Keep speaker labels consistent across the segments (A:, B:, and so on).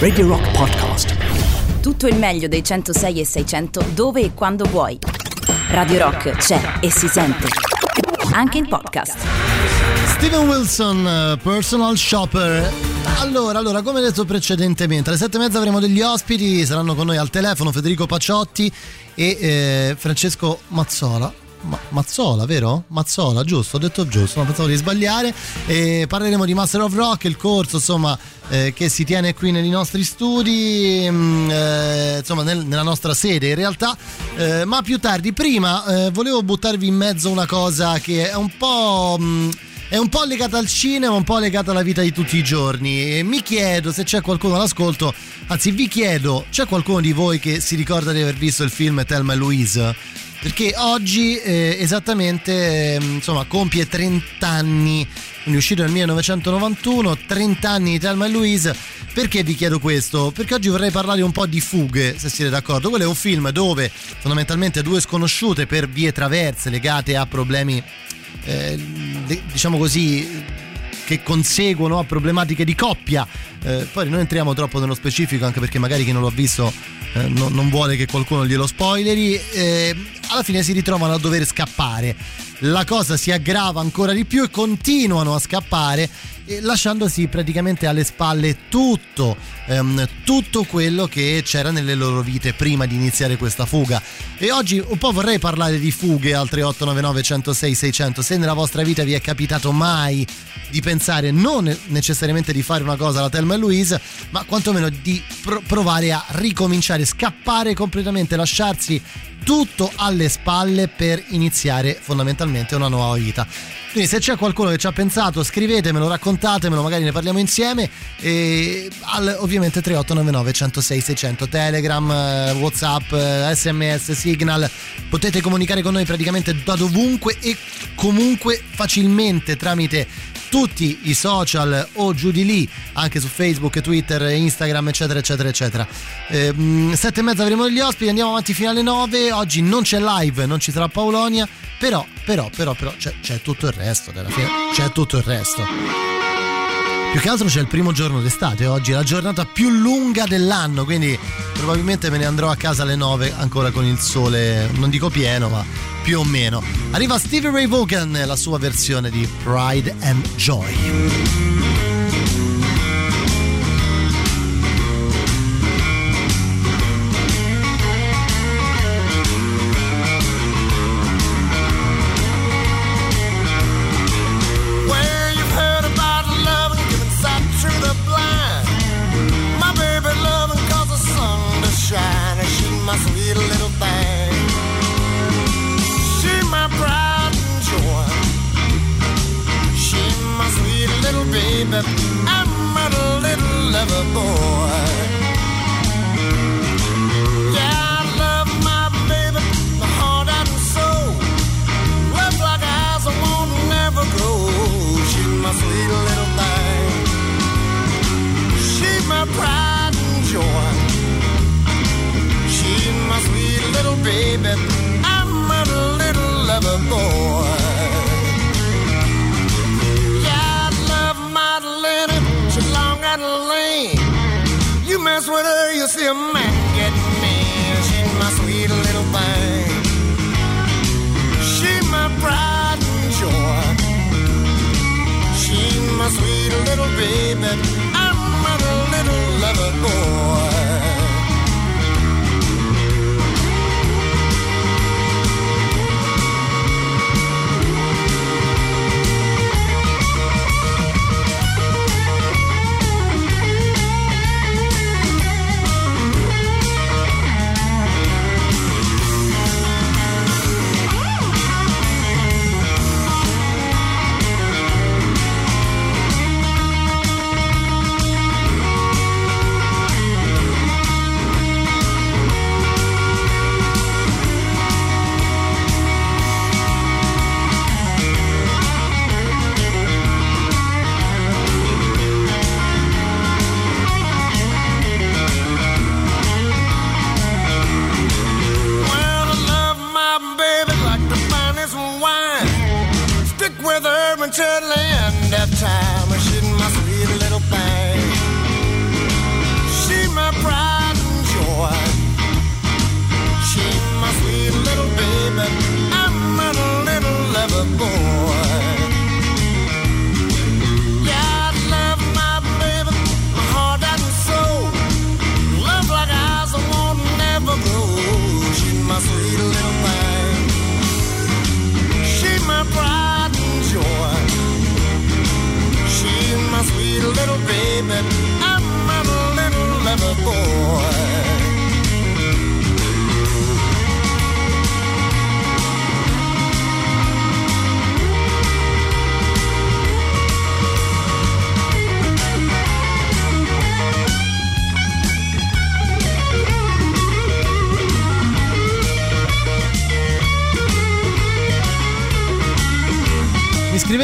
A: Radio Rock Podcast.
B: Tutto il meglio dei 106 e 600 dove e quando vuoi. Radio Rock c'è e si sente. Anche in podcast.
C: Steven Wilson, eh, personal shopper. Allora, allora, come detto precedentemente, alle sette e mezza avremo degli ospiti, saranno con noi al telefono Federico Paciotti e eh, Francesco Mazzola. Ma, Mazzola, vero? Mazzola, giusto, ho detto giusto, non pensavo di sbagliare. E parleremo di Master of Rock, il corso, insomma, eh, che si tiene qui nei nostri studi, mh, mm, eh, insomma, nel, nella nostra sede in realtà. Eh, ma più tardi, prima eh, volevo buttarvi in mezzo una cosa che è un po'. Mh, mm, è un po' legata al cinema, un po' legata alla vita di tutti i giorni. E mi chiedo se c'è qualcuno all'ascolto, anzi vi chiedo, c'è qualcuno di voi che si ricorda di aver visto il film Thelma e Louise? Perché oggi eh, esattamente eh, insomma, compie 30 anni, quindi uscito nel 1991, 30 anni di Thelma e Louise. Perché vi chiedo questo? Perché oggi vorrei parlare un po' di fughe, se siete d'accordo. Quello è un film dove fondamentalmente due sconosciute per vie traverse legate a problemi eh, diciamo così che conseguono a problematiche di coppia. Eh, poi non entriamo troppo nello specifico, anche perché magari chi non l'ha visto eh, no, non vuole che qualcuno glielo spoileri. Eh, alla fine si ritrovano a dover scappare. La cosa si aggrava ancora di più e continuano a scappare lasciandosi praticamente alle spalle tutto, ehm, tutto quello che c'era nelle loro vite prima di iniziare questa fuga. E oggi un po' vorrei parlare di fughe al 3899 106 600. Se nella vostra vita vi è capitato mai di pensare non necessariamente di fare una cosa alla Telma e Louise, ma quantomeno di pr- provare a ricominciare, scappare completamente, lasciarsi tutto alle spalle per iniziare fondamentalmente una nuova vita. Quindi se c'è qualcuno che ci ha pensato, scrivetemelo, raccontatemelo, magari ne parliamo insieme. E al ovviamente 3899 106 600 Telegram, eh, Whatsapp, SMS, eh, Signal. Potete comunicare con noi praticamente da dovunque e comunque facilmente tramite tutti i social o giù di lì, anche su Facebook, Twitter, Instagram, eccetera, eccetera, eccetera. Eh, sette e mezza avremo gli ospiti, andiamo avanti fino alle 9. Oggi non c'è live, non ci sarà Paolonia, però, però, però, però c'è, c'è tutto il resto della fine, c'è tutto il resto. Più che altro c'è il primo giorno d'estate, oggi la giornata più lunga dell'anno, quindi probabilmente me ne andrò a casa alle 9 ancora con il sole, non dico pieno, ma più o meno. Arriva Stevie Ray Vaughan, la sua versione di Pride and Joy.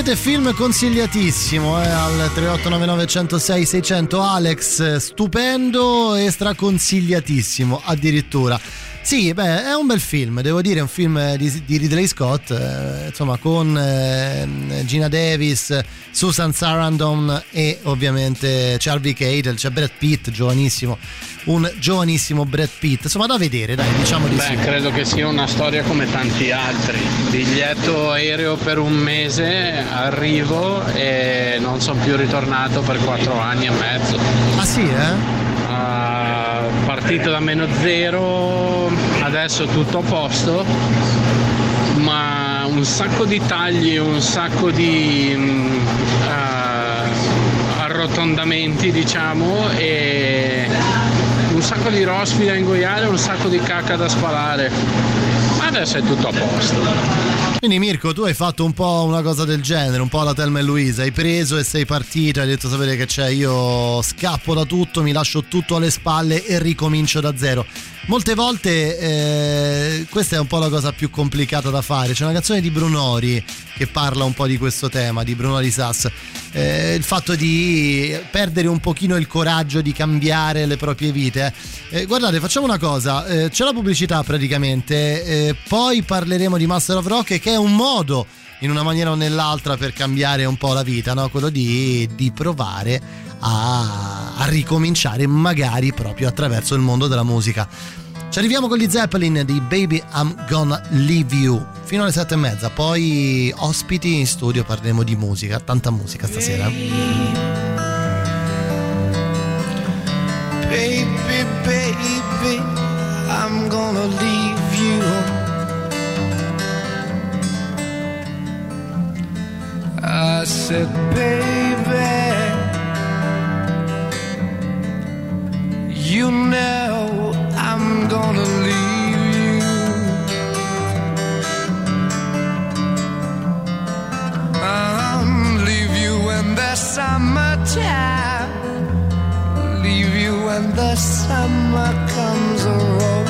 C: Scrivete film consigliatissimo eh, al 3899 106 600 Alex, stupendo e straconsigliatissimo addirittura. Sì, beh, è un bel film, devo dire, è un film di, di Ridley Scott, eh, insomma, con eh, Gina Davis, Susan Sarandon e ovviamente Charlie Cadle, c'è Brad Pitt, giovanissimo, un giovanissimo Brad Pitt, insomma, da vedere, dai, diciamo di
D: Beh,
C: sì.
D: credo che sia una storia come tanti altri. Biglietto aereo per un mese, arrivo e non sono più ritornato per quattro anni e mezzo.
C: Ah sì, eh?
D: Uh, partito da meno zero, adesso tutto a posto, ma un sacco di tagli, un sacco di uh, arrotondamenti diciamo e sacco di rospi da ingoiare, un sacco di cacca da spalare. Ma adesso è tutto a posto.
C: Quindi Mirko, tu hai fatto un po' una cosa del genere, un po' la Telma e Luisa, hai preso e sei partito, hai detto sapete che c'è, io scappo da tutto, mi lascio tutto alle spalle e ricomincio da zero. Molte volte eh, questa è un po' la cosa più complicata da fare. C'è una canzone di Brunori che parla un po' di questo tema, di Brunori Sass. Eh, il fatto di perdere un pochino il coraggio di cambiare le proprie vite. Eh, guardate, facciamo una cosa, eh, c'è la pubblicità praticamente, eh, poi parleremo di Master of Rock che è un modo in una maniera o nell'altra per cambiare un po' la vita, no? quello di, di provare a, a, ricominciare magari proprio attraverso il mondo della musica. Ci arriviamo con gli Zeppelin di Baby I'm Gonna Leave You fino alle sette e mezza, poi ospiti in studio parleremo di musica, tanta musica stasera.
E: Baby, baby, I'm gonna leave I said, baby, you know I'm gonna leave you. I'll leave you in the summertime. Leave you when the summer comes rolling.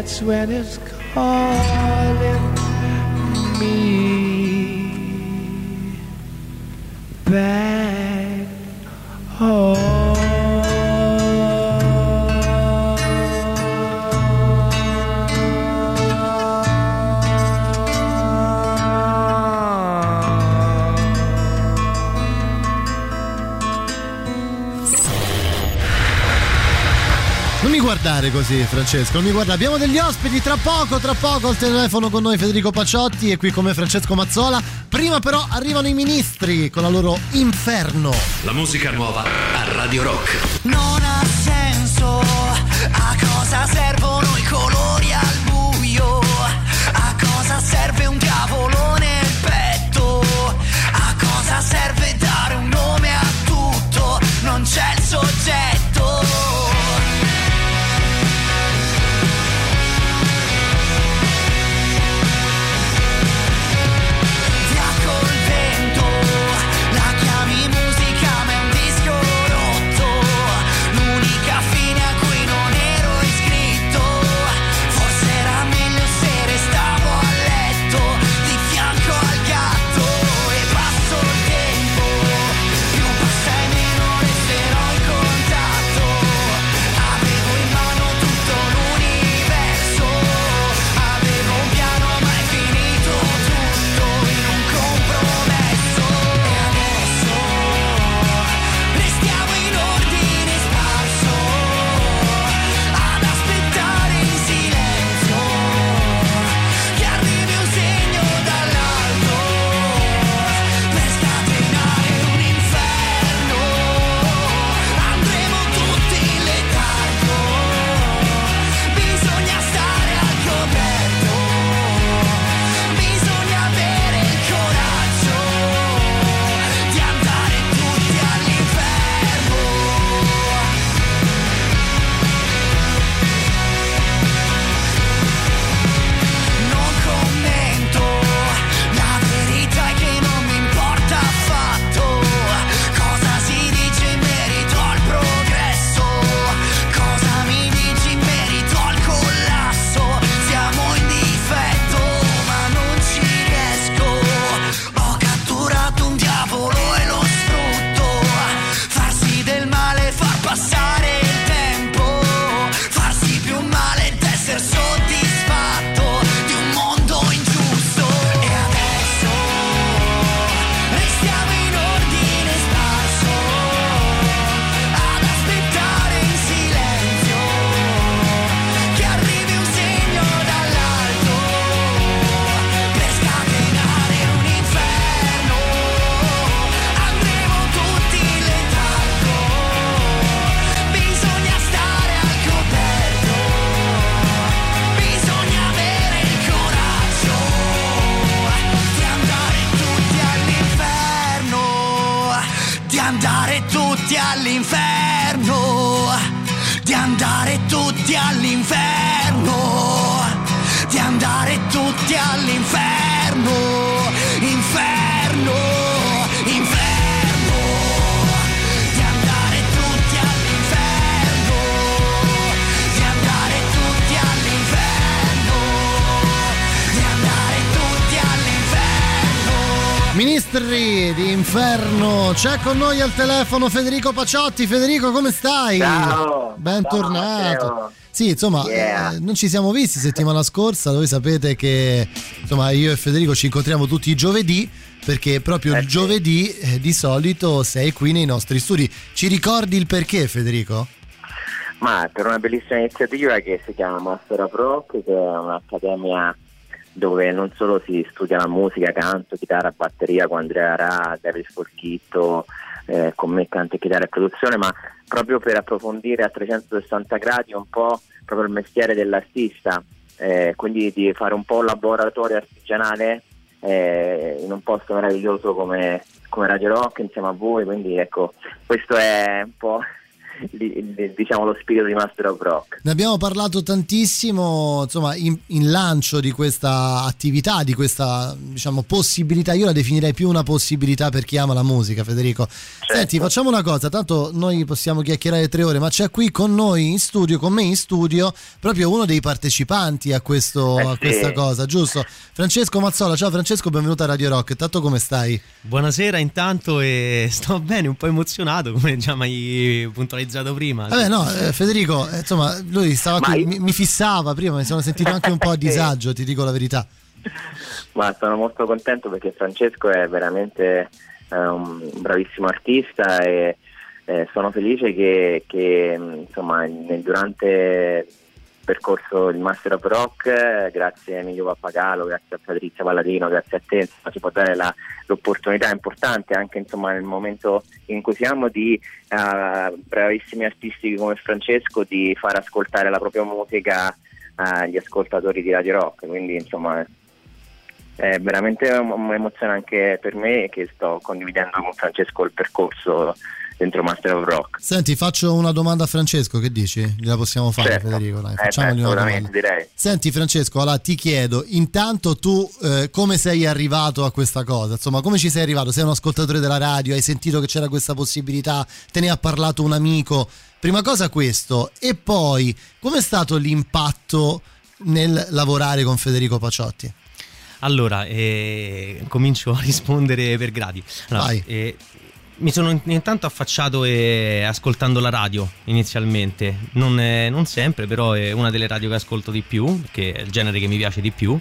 E: that's when it's
C: sì, Francesco. Mi guarda, abbiamo degli ospiti tra poco, tra poco al telefono con noi Federico Paciotti e qui con me Francesco Mazzola. Prima però arrivano i ministri con la loro Inferno.
F: La musica nuova a Radio Rock.
G: Non ha senso, a cosa servono i colori? andare tutti all'inferno, di andare tutti all'inferno, di andare tutti all'inferno.
C: Ministri di Inferno, c'è con noi al telefono Federico Paciotti. Federico, come stai?
H: Ciao.
C: Bentornato.
H: Ciao,
C: sì, insomma,
H: Yeah.
C: eh, non ci siamo visti settimana scorsa. Voi sapete che insomma, io e Federico ci incontriamo tutti i giovedì. Perché proprio
H: Eh
C: il
H: sì.
C: giovedì eh, di solito sei qui nei nostri studi. Ci ricordi il perché, Federico?
H: Ma per una bellissima iniziativa che si chiama Master of Rock, che è un'accademia dove non solo si studia la musica, canto, chitarra, batteria con Andrea Ra, David Folchitto, eh, con me canto e chitarra e produzione, ma proprio per approfondire a 360 gradi un po' proprio il mestiere dell'artista, eh, quindi di fare un po' un laboratorio artigianale eh, in un posto meraviglioso come, come Radio Rock insieme a voi, quindi ecco, questo è un po' diciamo lo spirito di Master of Rock.
C: Ne abbiamo parlato tantissimo, insomma, in, in lancio di questa attività, di questa diciamo, possibilità. Io la definirei più una possibilità per chi ama la musica, Federico. Senti, facciamo una cosa, tanto noi possiamo chiacchierare tre ore, ma c'è qui con noi in studio, con me in studio, proprio uno dei partecipanti a, questo,
H: Eh
C: a
H: sì.
C: questa cosa, giusto? Francesco Mazzola, ciao Francesco, benvenuto a Radio Rock. Tanto come stai?
I: Buonasera intanto e sto bene, un po' emozionato come già mi hai puntualizzato prima.
C: Vabbè, no, eh, Federico, eh, insomma, lui stava qui,
H: io-
C: mi, mi fissava prima, mi sono sentito anche un po' a disagio, ti dico la verità.
H: Ma sono molto contento perché Francesco è veramente eh, un bravissimo artista e eh, sono felice che, che, mh, insomma, nel- durante percorso il Master of Rock, eh, grazie a Emilio Pappagalo, grazie a Patrizia Palladino, grazie a te, insomma, ci può dare la- l'opportunità importante anche insomma, nel momento in cui siamo di eh, bravissimi artisti come Francesco di far ascoltare la propria musica agli ascoltatori di Radio Rock. Quindi insomma è veramente un- un'emozione anche per me che sto condividendo con Francesco il percorso dentro Master of Rock.
C: Senti, faccio una domanda a Francesco, che dici? Gliela possiamo fare,
H: Certo.
C: Federico? Dai,
H: Eh,
C: facciamogli
H: beh,
C: una domanda.
H: direi.
C: Senti, Francesco, allora ti chiedo, intanto tu eh, come sei arrivato a questa cosa? Insomma, come ci sei arrivato? Sei un ascoltatore della radio, hai sentito che c'era questa possibilità, te ne ha parlato un amico. Prima cosa questo, e poi com'è stato l'impatto nel lavorare con Federico Paciotti?
I: Allora, eh, comincio a rispondere per gradi. Allora, eh, mi sono in- intanto affacciato eh, ascoltando la radio inizialmente, non, eh, non sempre, però è una delle radio che ascolto di più, che è il genere che mi piace di più.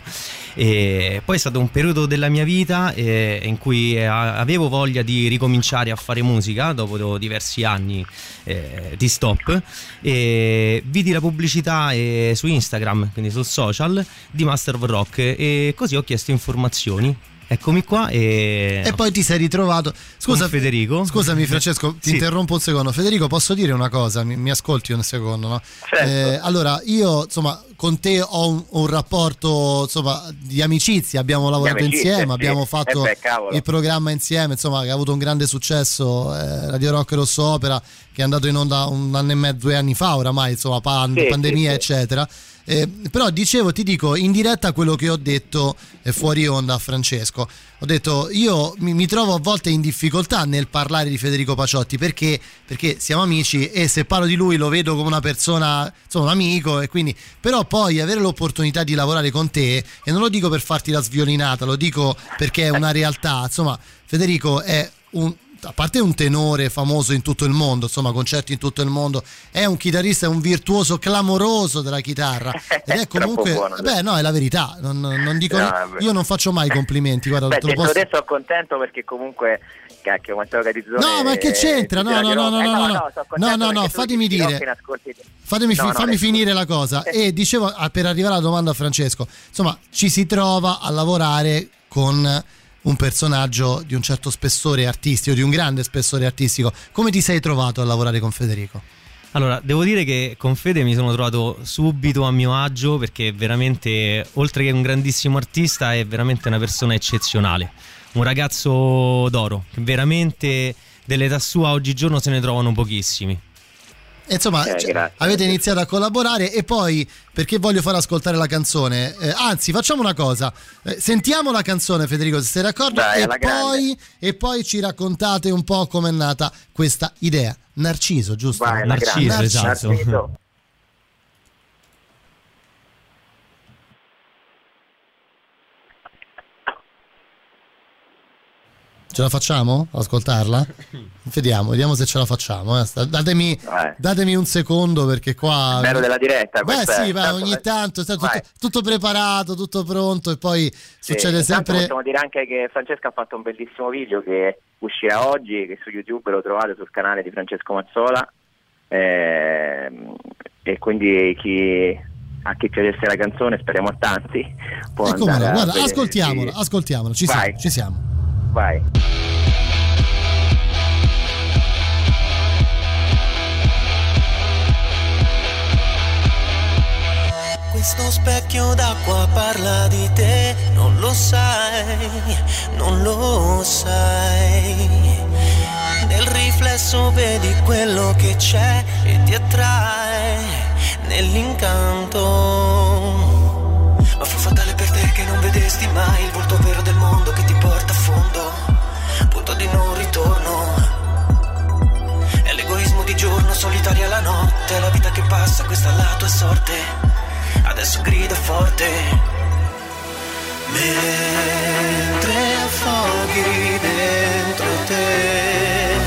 I: E poi è stato un periodo della mia vita eh, in cui eh, avevo voglia di ricominciare a fare musica dopo diversi anni eh, di stop e vidi la pubblicità eh, su Instagram, quindi sul social, di Master of Rock e così ho chiesto informazioni. Eccomi qua e...
C: E poi ti sei ritrovato. Scusa,
I: Con Federico.
C: Scusami, Francesco, ti
I: Sì.
C: interrompo un secondo. Federico, posso dire una cosa? Mi, mi ascolti un secondo, no?
H: Certo.
C: Eh, allora, io insomma, con te ho un, un rapporto insomma, di amicizia. Abbiamo lavorato
H: amicizia,
C: insieme,
H: sì.
C: abbiamo fatto
H: Eh beh, cavolo.
C: il programma insieme, insomma, che ha avuto un grande successo. eh, Radio Rock Rosso Opera, che è andato in onda un anno e mezzo, due anni fa, oramai, insomma, pan-
H: Sì,
C: pandemia,
H: sì, sì.
C: eccetera. Eh, però dicevo, ti dico in diretta quello che ho detto eh, fuori onda a Francesco. Ho detto, io mi, mi trovo a volte in difficoltà nel parlare di Federico Paciotti perché, perché siamo amici e se parlo di lui lo vedo come una persona, insomma, un amico e quindi, però poi avere l'opportunità di lavorare con te, e non lo dico per farti la sviolinata, lo dico perché è una realtà, insomma, Federico è un a parte un tenore famoso in tutto il mondo, insomma, concerti in tutto il mondo, è un chitarrista, è un virtuoso clamoroso della chitarra ed è comunque,
H: buono,
C: beh, no, è la verità. Non, non dico,
H: No,
C: io non faccio mai complimenti. Guarda,
H: Beh,
C: posso.
H: te sono contento perché comunque cacchio, Matteo Catizzone
C: No, ma che c'entra? No, no, no, no,
H: Eh,
C: no, no. No, no, no,
H: perché tu
C: fatemi dire. Fatemi, fi-
H: No, no,
C: fammi
H: adesso-
C: finire la cosa. E dicevo, ah, per arrivare alla domanda a Francesco, insomma, ci si trova a lavorare con un personaggio di un certo spessore artistico, di un grande spessore artistico. Come ti sei trovato a lavorare con Federico?
I: Allora, devo dire che con Fede mi sono trovato subito a mio agio perché veramente, oltre che un grandissimo artista, è veramente una persona eccezionale. Un ragazzo d'oro, veramente dell'età sua oggigiorno se ne trovano pochissimi.
C: Insomma,
H: Eh,
C: cioè, avete iniziato a collaborare e poi perché voglio far ascoltare la canzone, eh, anzi facciamo una cosa, eh, sentiamo la canzone Federico se sei d'accordo
H: Dai,
C: e, poi, e poi ci raccontate un po' com'è nata questa idea. Narciso, giusto?
H: Vai,
I: Narciso, esatto.
H: Narciso.
C: Ce la facciamo? Ascoltarla? Vediamo, vediamo se ce la facciamo. eh. Datemi,
H: Vai.
C: datemi un secondo perché qua...
H: Bello della diretta.
C: Beh sì,
H: tanto-
C: ogni tanto sta tutto, tutto preparato, tutto pronto e poi
H: Sì,
C: succede sempre...
H: Possiamo dire anche che Francesca ha fatto un bellissimo video che uscirà oggi, che su YouTube lo trovate sul canale di Francesco Mazzola. ehm, e quindi chi, a chi piacesse la canzone, speriamo a tanti, può
C: E come
H: andare
C: guarda, ascoltiamola, ascoltiamola, ci siamo, ci siamo.
H: Vai.
A: Questo specchio d'acqua parla di te, non lo sai, non lo sai. Nel riflesso vedi quello che c'è e ti attrae nell'incanto. Ma fu fatale per te che non vedesti mai il volto vero del mondo che ti punto di non ritorno. È l'egoismo di giorno, solitaria la notte, la vita che passa, questa è la tua sorte. Adesso grida forte. Mentre affoghi dentro te,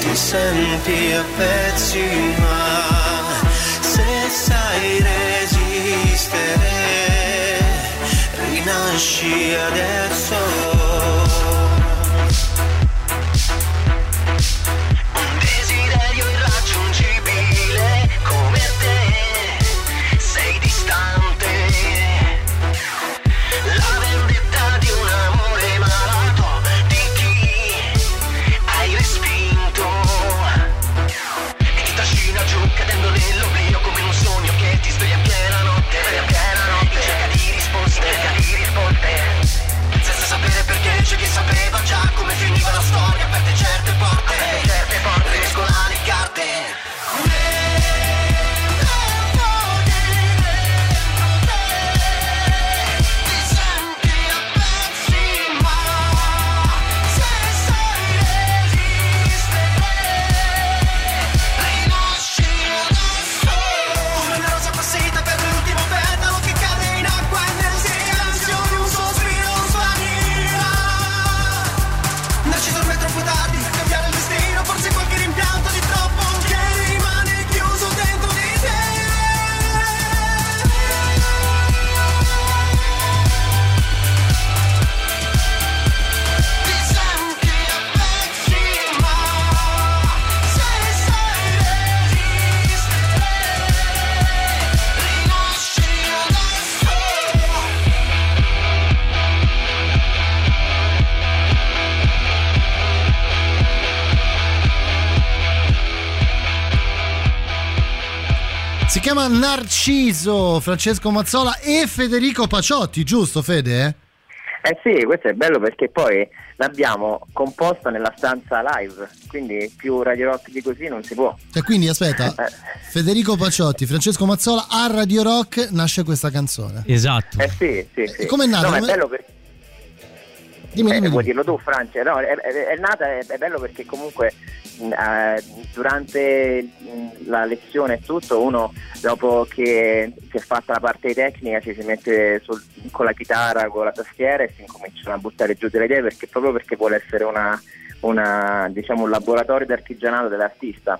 A: ti senti a pezzi, ma se sai resistere, rinasci adesso. Certe porte,
C: chiama Narciso, Francesco Mazzola e Federico Paciotti, giusto Fede?
H: Eh sì, questo è bello perché poi l'abbiamo composta nella stanza live, quindi più Radio Rock di così non si può.
C: Cioè, quindi aspetta. Federico Paciotti, Francesco Mazzola a Radio Rock nasce questa canzone.
I: Esatto.
H: Eh sì, sì, sì.
C: E com'è nata?
H: No, è
C: Come-
H: bello perché...
C: Dimmi,
H: Eh,
C: dimmi,
H: vuoi
C: dimmi.
H: dirlo tu, Francia? No, è, è- è nata, è, è bello perché comunque eh, durante la lezione e tutto, uno dopo che si è fatta la parte tecnica ci si mette sul- con la chitarra, con la tastiera e si incominciano a buttare giù delle idee perché proprio perché vuole essere una, una, diciamo, un laboratorio d'artigianato dell'artista.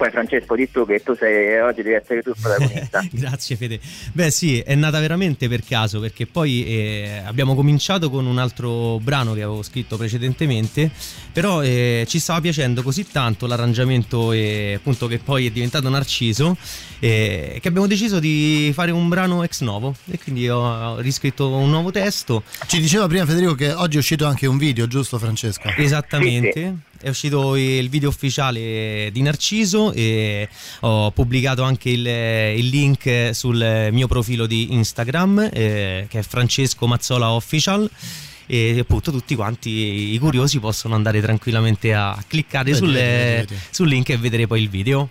H: Poi Francesco, di tu che tu sei oggi devi essere tu il protagonista.
I: Grazie Fede. Beh sì, è nata veramente per caso perché poi eh, abbiamo cominciato con un altro brano che avevo scritto precedentemente, però eh, ci stava piacendo così tanto l'arrangiamento eh, appunto che poi è diventato Narciso eh, che abbiamo deciso di fare un brano ex novo e quindi ho riscritto un nuovo testo.
C: Ci diceva prima Federico che oggi è uscito anche un video, giusto Francesco?
I: Esattamente.
H: Sì,
I: È uscito il video ufficiale di Narciso e ho pubblicato anche il, il link sul mio profilo di Instagram eh, che è Francesco Mazzola Official e appunto tutti quanti i curiosi possono andare tranquillamente a cliccare sul, sul link e vedere poi il video.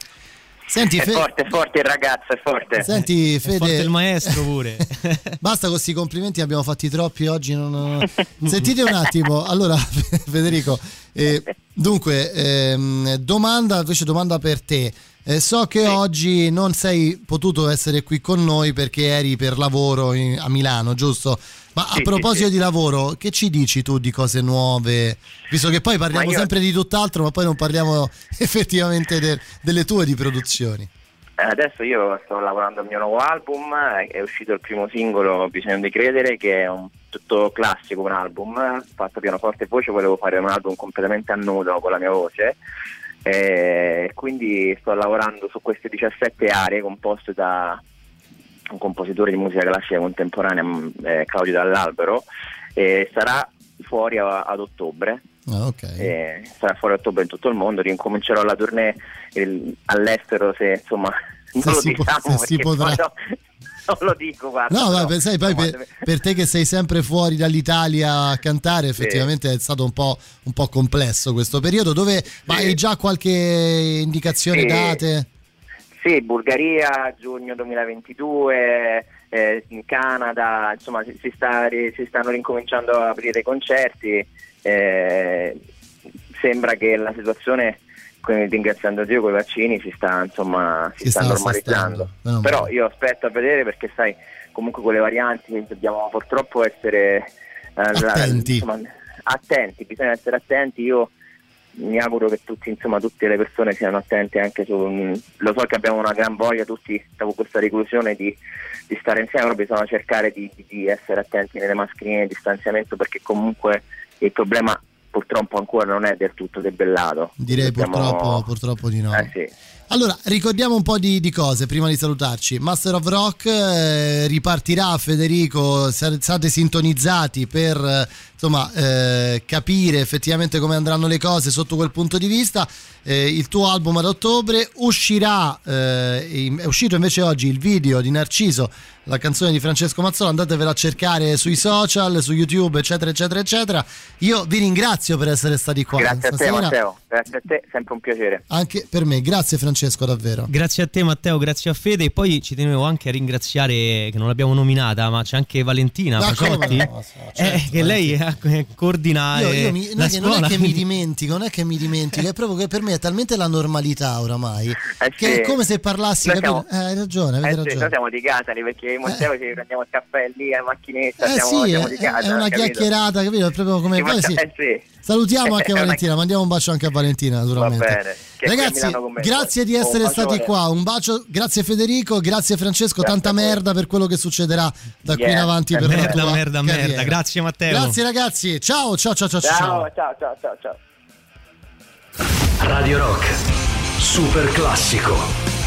C: Senti,
H: è
C: Fe-
H: forte, è forte il ragazzo, è forte.
C: Senti,
I: È
C: Fede,
I: forte il maestro pure.
C: basta con questi complimenti, abbiamo fatti troppi oggi. non- Sentite un attimo, allora, Federico, eh, dunque, ehm, domanda, invece domanda per te. Eh, so che oggi non sei potuto essere qui con noi perché eri per lavoro in- a Milano, giusto? Ma
H: Sì,
C: a proposito
H: sì,
C: di lavoro, che ci dici tu di cose nuove? Visto che poi parliamo
H: io-
C: sempre di tutt'altro, ma poi non parliamo effettivamente de- delle tue di produzioni.
H: Eh, Adesso io sto lavorando al mio nuovo album, eh, è uscito il primo singolo Bisogno di credere che è un tutto classico un album, fatto pianoforte e voce, volevo fare un album completamente a nudo con la mia voce. eh, quindi sto lavorando su queste 17 aree composte da un compositore di musica classica contemporanea, mh, eh, Claudio Dall'Albero, e sarà fuori a- ad ottobre.
C: Ah, ok.
H: Eh, sarà fuori a ottobre in tutto il mondo, rincomincerò la tournée il- all'estero se insomma non
C: Se
H: lo
C: si po-
H: diciamo
C: se si potrà.
H: no- non lo dico guarda
C: No, ma sai, poi per, per te che sei sempre fuori dall'Italia a cantare, effettivamente è stato un po', un po' complesso questo periodo. Dove ma hai già qualche indicazione
H: Sì.
C: date?
H: Sì, Bulgaria, giugno 2022, eh, in Canada, insomma si, si sta si stanno ricominciando a aprire i concerti, eh, sembra che la situazione, quindi ringraziando Dio con i vaccini, si sta, insomma, si sta normalizzando.
C: meno
H: Però io aspetto a vedere perché sai, comunque con le varianti dobbiamo purtroppo essere eh, la-
C: Attenti.
H: insomma, attenti, bisogna essere attenti. Io mi auguro che tutti, insomma, tutte le persone siano attente anche su. Lo so che abbiamo una gran voglia tutti dopo questa reclusione di, di stare insieme, però bisogna cercare di, di- essere attenti nelle mascherine, di distanziamento, perché comunque il problema purtroppo ancora non è del tutto debellato.
C: Direi purtroppo, purtroppo di no.
H: Eh sì.
C: Allora, ricordiamo un po' di, di cose prima di salutarci. Master of Rock eh, ripartirà, Federico, state sintonizzati per insomma, eh, capire effettivamente come andranno le cose sotto quel punto di vista. Eh, il tuo album ad ottobre uscirà, eh, è uscito invece oggi il video di Narciso, la canzone di Francesco Mazzola, andatevela a cercare sui social, su YouTube, eccetera, eccetera, eccetera. Io vi ringrazio per essere stati qua.
H: Grazie a te
C: stasera.
H: Matteo, grazie a te, sempre un piacere.
C: Anche per me, grazie Francesco davvero.
I: Grazie a te Matteo, grazie a Fede e poi ci tenevo anche a ringraziare che non l'abbiamo nominata ma c'è anche Valentina Paciotti
C: no?
I: Eh,
C: certo,
I: che lei eh, coordina
C: Io,
I: eh,
C: io mi- non,
I: la
C: è che, non è
I: scuola,
C: che mi dimentico, non è che mi dimentico, è proprio che per me è talmente la normalità oramai
H: Eh
C: che
H: sì.
C: è come se parlassi,
H: siamo-
C: Eh, hai ragione,
H: Eh
C: avete
H: sì, noi
C: ragione.
H: siamo di Catani perché in Monteo ci prendiamo il caffè lì a macchinetta,
C: Eh
H: siamo,
C: sì,
H: siamo
C: è,
H: di casa.
C: è una
H: capito?
C: chiacchierata, capito? È proprio come
H: Ci
C: poi sì.
H: eh sì.
C: Salutiamo anche Valentina, mandiamo un bacio anche a Valentina, naturalmente. Ragazzi, grazie di essere
H: Un
C: stati qua. Un bacio, grazie Federico, grazie Francesco,
H: Grazie
C: tanta merda per quello che succederà da qui in
H: Yeah.
C: avanti per
I: merda,
C: la tua
I: merda, merda.
C: carriera.
I: Grazie, Matteo.
C: Grazie ragazzi. Ciao, ciao, ciao, ciao.
H: Ciao, ciao, ciao, ciao, ciao.
A: Radio Rock. Super classico.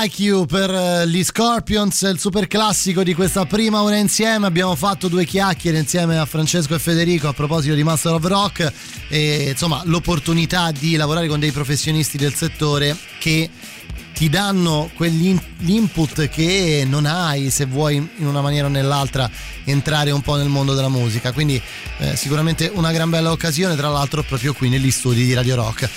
J: Like You
C: per eh, gli Scorpions, il super classico di questa prima ora insieme. Abbiamo fatto due chiacchiere insieme a Francesco e Federico a proposito di Master of Rock e insomma l'opportunità di lavorare con dei professionisti del settore che ti danno quegli input che non hai se vuoi in una maniera o nell'altra entrare un po' nel mondo della musica. Quindi eh, sicuramente una gran bella occasione, tra l'altro proprio qui negli studi di Radio Rock.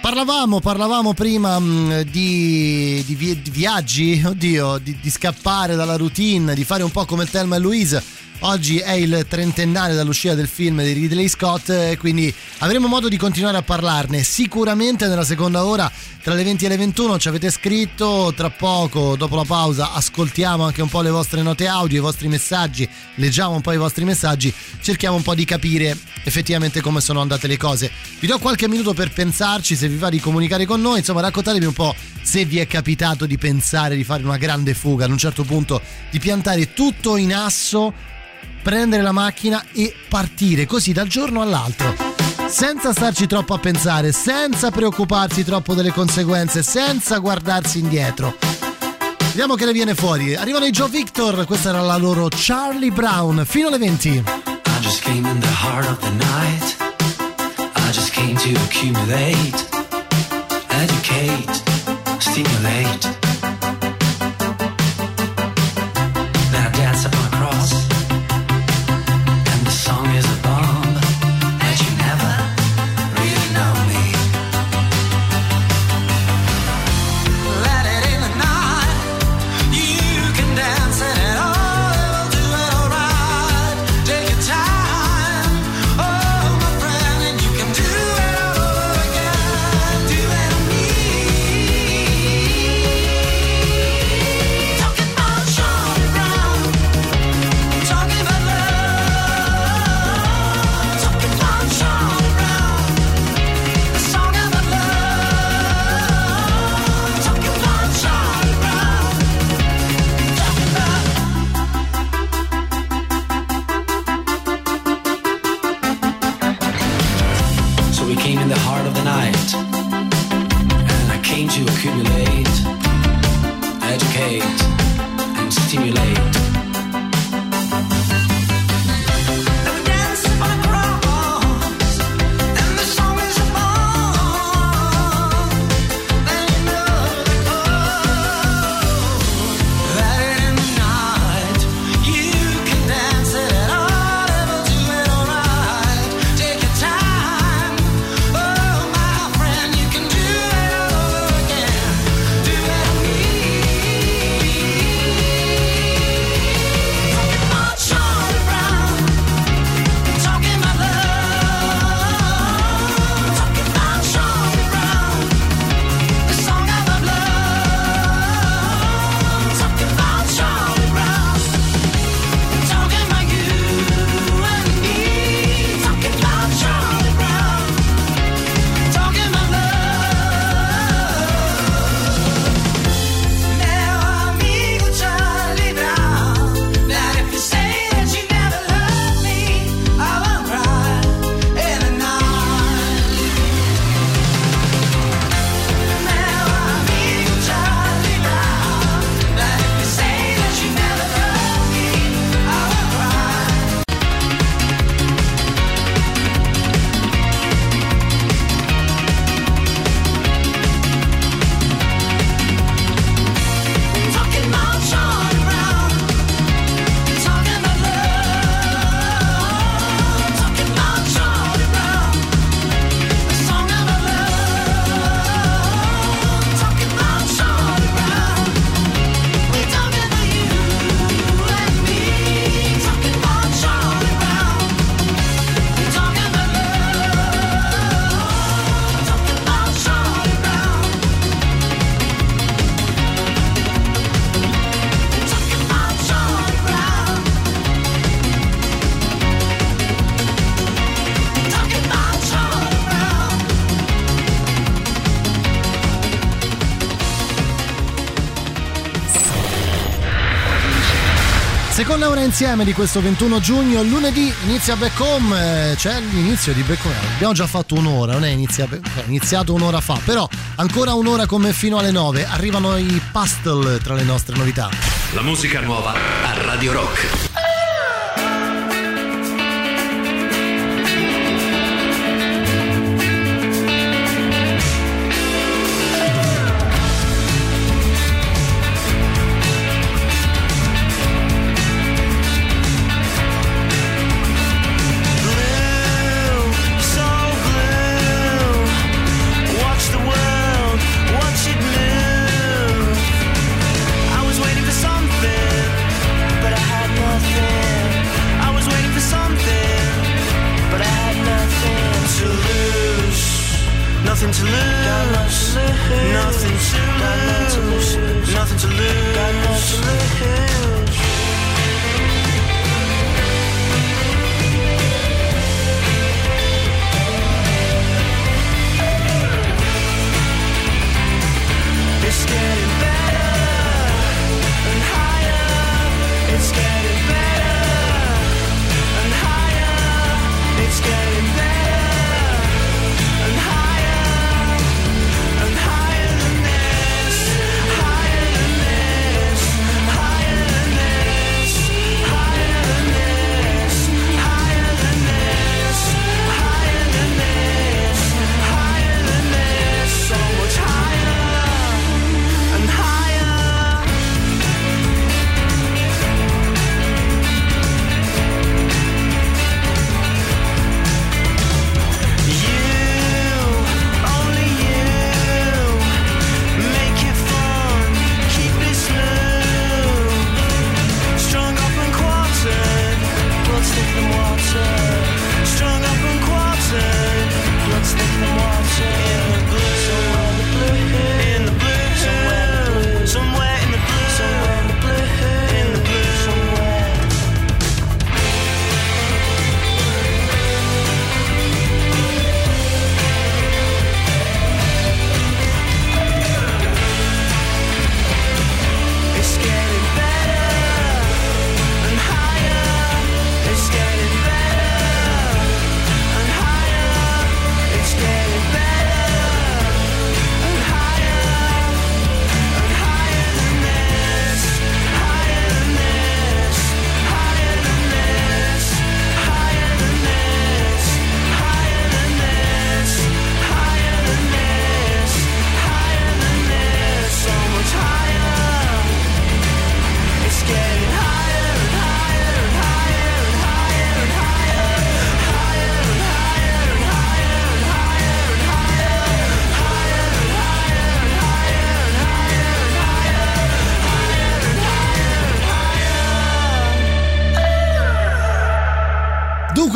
C: Parlavamo, parlavamo prima mh, mm, di, di, vi, di, viaggi, oddio, di, di, scappare dalla routine, di fare un po' come Thelma e Louise. Oggi è il trentennale dall'uscita del film di Ridley Scott e quindi avremo modo di continuare a parlarne. Sicuramente nella seconda ora tra le 20 e le 21 ci avete scritto, tra poco dopo la pausa ascoltiamo anche un po' le vostre note audio, i vostri messaggi, leggiamo un po' i vostri messaggi, cerchiamo un po' di capire effettivamente come sono andate le cose. Vi do qualche minuto per pensarci, se vi va di comunicare con noi, insomma raccontatemi un po' se vi è capitato di pensare di fare una grande fuga, ad un certo punto di piantare tutto in asso, prendere la macchina e partire così dal giorno all'altro senza starci troppo a pensare, senza preoccuparsi troppo delle conseguenze, senza guardarsi indietro. Vediamo che ne viene fuori. Arrivano i Joe Victor, questa era la loro Charlie Brown, fino alle 20. I just came in the heart of the night. I just came to accumulate, educate, stimulate. Insieme di questo 21 giugno, lunedì inizia Back Home, eh, c'è l'inizio di Back Home, abbiamo già fatto un'ora, non è, inizia, è iniziato un'ora fa, però ancora un'ora come fino alle 9, arrivano i Pastel tra le nostre novità.
A: La musica nuova a Radio Rock.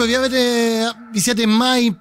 C: Dunque, vi avete. vi siete mai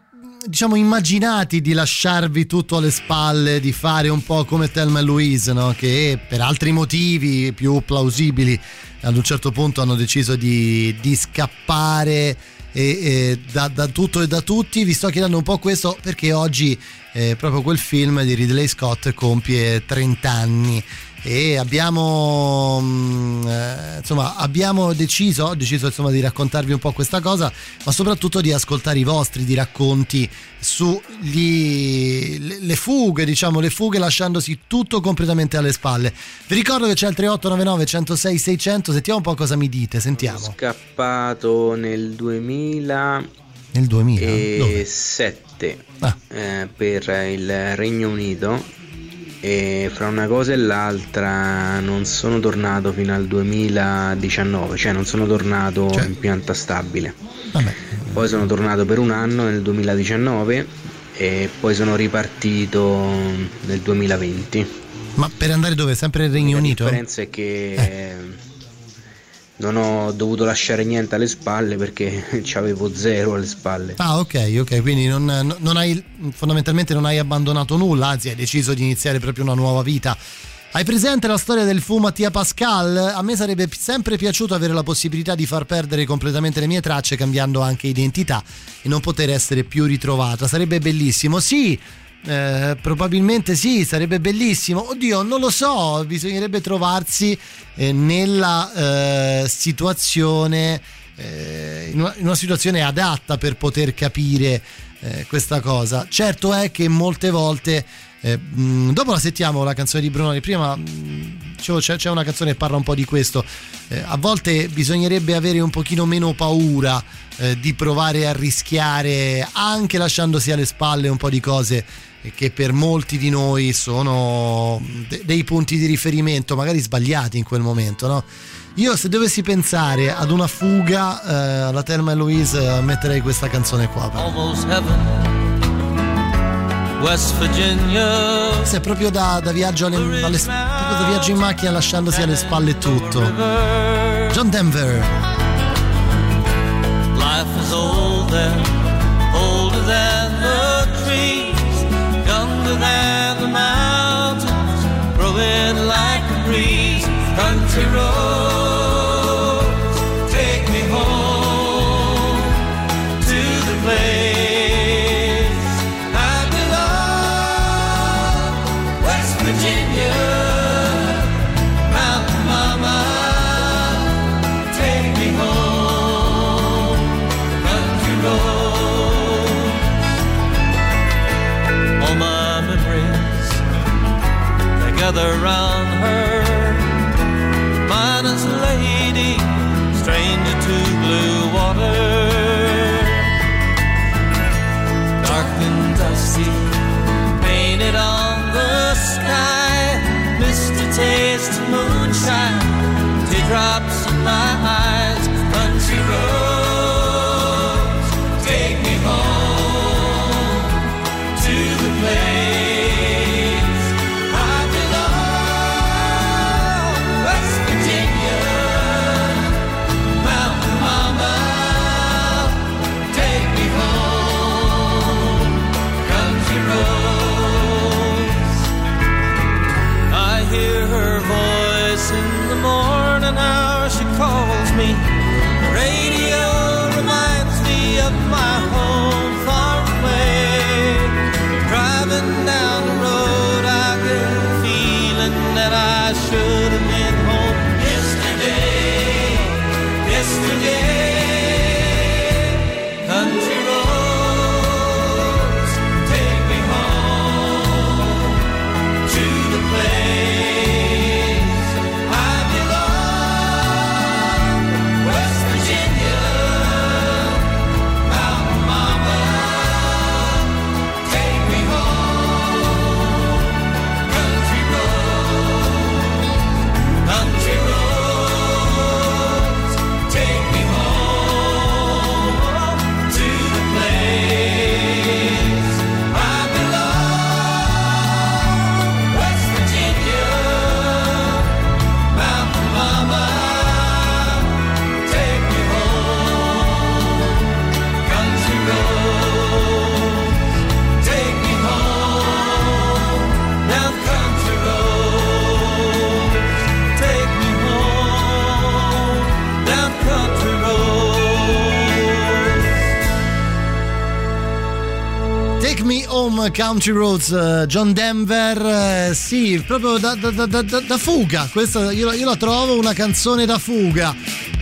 C: diciamo immaginati di lasciarvi tutto alle spalle, di fare un po' come Thelma e Louise, no? che per altri motivi più plausibili ad un certo punto hanno deciso di, di scappare e, e da, da, tutto e da tutti. Vi sto chiedendo un po' questo perché oggi eh, proprio quel film di Ridley Scott compie 30 anni e abbiamo mm, eh, insomma abbiamo deciso, ho deciso insomma di raccontarvi un po' questa cosa ma soprattutto di ascoltare i vostri di racconti sulle le fughe diciamo le fughe lasciandosi tutto completamente alle spalle. Vi ricordo che c'è il 3899 106 600 sentiamo un po' cosa mi dite sentiamo.
K: Sono scappato nel 2000
C: nel
K: 2007 ah. eh, per il Regno Unito e fra una cosa e l'altra non sono tornato fino al 2019, cioè non sono tornato cioè. in pianta stabile.
C: Vabbè.
K: Poi sono tornato per un anno nel 2019 e poi sono ripartito nel 2020.
C: Ma per andare dove? Sempre nel Regno Unito?
K: La differenza è che eh non ho dovuto lasciare niente alle spalle perché avevo zero alle spalle.
C: Ah, ok, ok, quindi non, non hai, fondamentalmente non hai abbandonato nulla, anzi hai deciso di iniziare proprio una nuova vita. Hai presente la storia del fu Mattia Pascal? A me sarebbe sempre piaciuto avere la possibilità di far perdere completamente le mie tracce cambiando anche identità e non poter essere più ritrovata. Sarebbe bellissimo. Sì, eh, probabilmente sì, sarebbe bellissimo. Oddio, non lo so, bisognerebbe trovarsi eh, nella eh, situazione, eh, in una, in, una, situazione adatta per poter capire eh, questa cosa. Certo è che molte volte mh, dopo la sentiamo la canzone di Brunoni, prima mh, c'è, c'è, una canzone che parla un po' di questo. A volte bisognerebbe avere un pochino meno paura di provare a rischiare, anche lasciandosi alle spalle un po' di cose che per molti di noi sono de- dei punti di riferimento, magari sbagliati in quel momento, no? Io se dovessi pensare ad una fuga eh, alla Thelma e Louise metterei questa canzone qua. Se è proprio da, da viaggio alle, alle, proprio da viaggio in macchina lasciandosi alle spalle tutto. John Denver. Life is older, older Country roads, Country Roads, eh, John Denver, eh, sì, proprio da, da- da- da- fuga, questa io, io la trovo una canzone da fuga.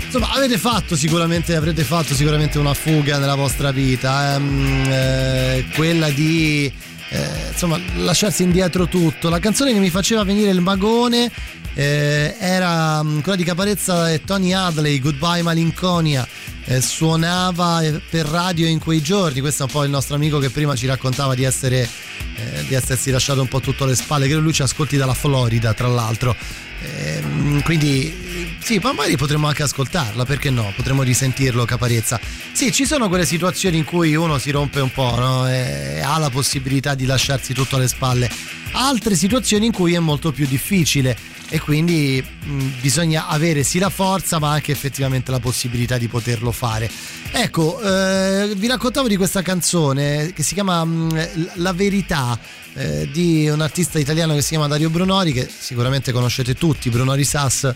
C: Insomma, avete fatto sicuramente, avrete fatto sicuramente una fuga nella vostra vita, ehm, eh, quella di eh, insomma lasciarsi indietro tutto. La canzone che mi faceva venire il magone eh, era mm, quella di Caparezza e Tony Hadley, Goodbye Malinconia. eh, suonava eh, per radio in quei giorni. Questo è un po' il nostro amico che prima ci raccontava di essere eh, di essersi lasciato un po' tutto alle spalle. Credo lui ci ascolti dalla Florida, tra l'altro. Ehm, quindi sì, ma magari potremmo anche ascoltarla, perché no? Potremmo risentirlo Caparezza. Sì, ci sono quelle situazioni in cui uno si rompe un po', no? E ha la possibilità di lasciarsi tutto alle spalle. Altre situazioni in cui è molto più difficile e quindi mh, bisogna avere sì la forza ma anche effettivamente la possibilità di poterlo fare. Ecco, eh, vi raccontavo di questa canzone che si chiama mh, La verità eh, di un artista italiano che si chiama Dario Brunori che sicuramente conoscete tutti, Brunori Sass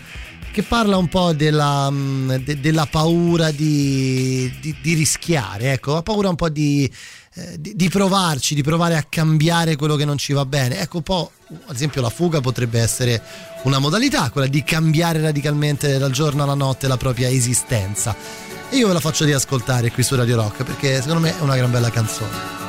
C: che parla un po' della, mh, de- della paura di, di- di rischiare, ecco, la paura un po' di, eh, di, provarci, di provare a cambiare quello che non ci va bene. Ecco, un po', ad esempio, la fuga potrebbe essere una modalità, quella di cambiare radicalmente dal giorno alla notte la propria esistenza. E io ve la faccio riascoltare qui su Radio Rock perché secondo me è una gran bella canzone.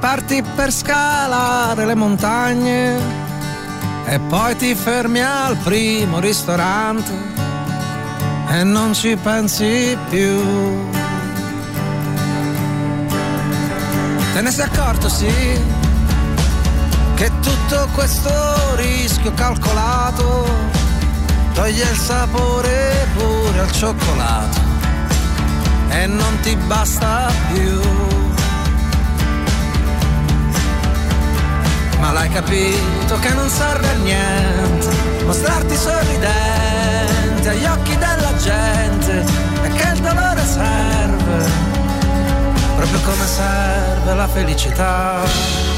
E: Parti per scalare le montagne e poi ti fermi al primo ristorante e non ci pensi più. Te ne sei accorto, sì, che tutto questo rischio calcolato toglie il sapore pure al cioccolato e non ti basta più. ma l'hai capito che non serve a niente mostrarti sorridente agli occhi della gente e che il dolore serve proprio come serve la felicità.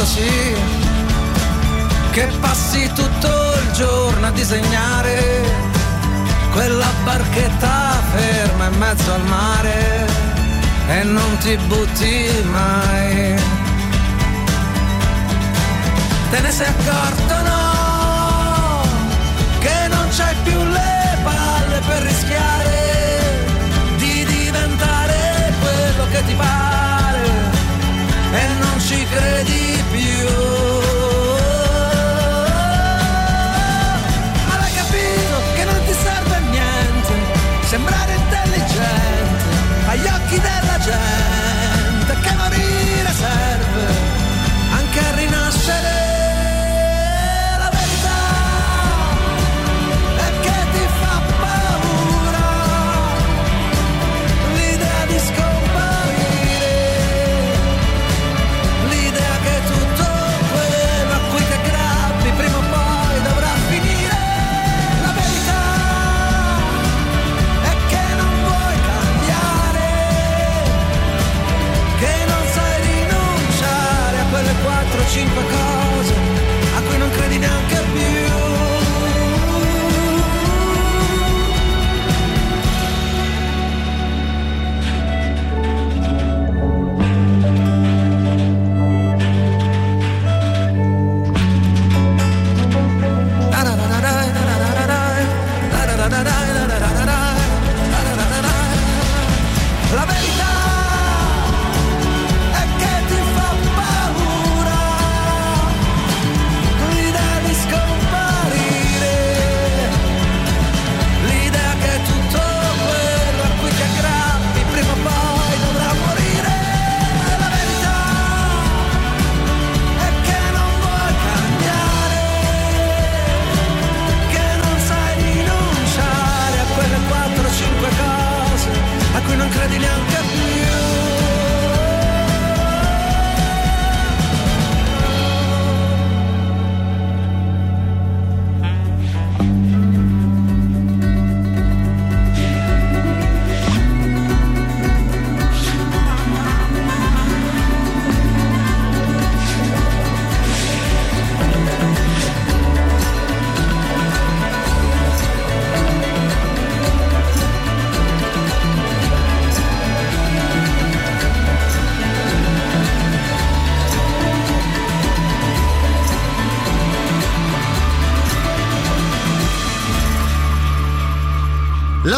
E: Accorto, sì, che passi tutto il giorno a disegnare quella barchetta ferma in mezzo al mare e non ti butti mai. Te ne sei accorto, no, che non c'hai più le palle per rischiare di diventare quello che ti pare non ci credi più. L'hai capito che non ti serve a niente sembrare intelligente agli occhi della gente che morire serve anche a rinascere.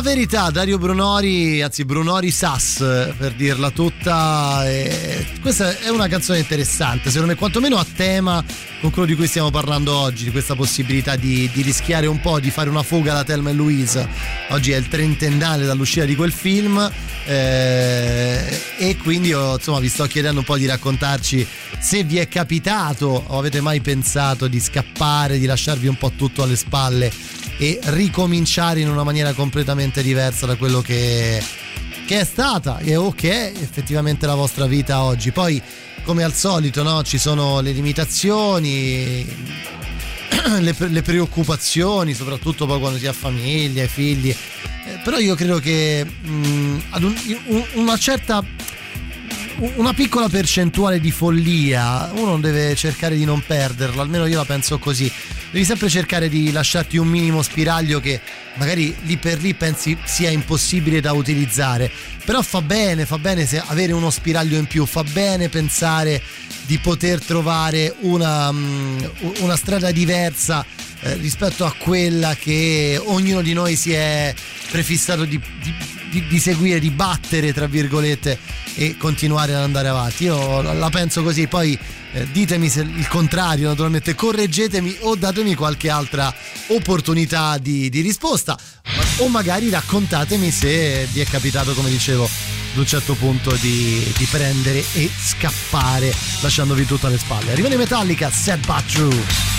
E: Verità,
C: Dario Brunori, anzi Brunori Sass per dirla tutta, e questa è una canzone interessante, secondo me quantomeno a tema con quello di cui stiamo parlando oggi, di questa possibilità di, di rischiare un po', di fare una fuga da Thelma e Louise. Oggi è il trentennale dall'uscita di quel film eh, e quindi io, insomma vi sto chiedendo un po' di raccontarci se vi è capitato o avete mai pensato di scappare, di lasciarvi un po' tutto alle spalle e ricominciare in una maniera completamente diversa da quello che, che è stata e o che è effettivamente la vostra vita oggi. Poi, come al solito, no? ci sono le limitazioni, le, le, preoccupazioni, soprattutto poi quando si ha famiglia, figli. Eh, però io credo che mh, ad un, una certa una piccola percentuale di follia uno deve cercare di non perderla, almeno io la penso così. Devi sempre cercare di lasciarti un minimo spiraglio che magari lì per lì pensi sia impossibile da utilizzare. Però fa bene, fa bene avere uno spiraglio in più, fa bene pensare di poter trovare una, mm, una strada diversa eh, rispetto a quella che ognuno di noi si è prefissato di, di, di, di seguire, di battere, tra virgolette, e continuare ad andare avanti. Io la penso così, poi eh, ditemi se il contrario, naturalmente, correggetemi o datemi qualche altra opportunità di, di risposta o magari raccontatemi se vi è capitato, come dicevo, ad un certo punto di, di prendere e scappare lasciandovi tutto alle spalle. Arrivano i Metallica, Sad But True.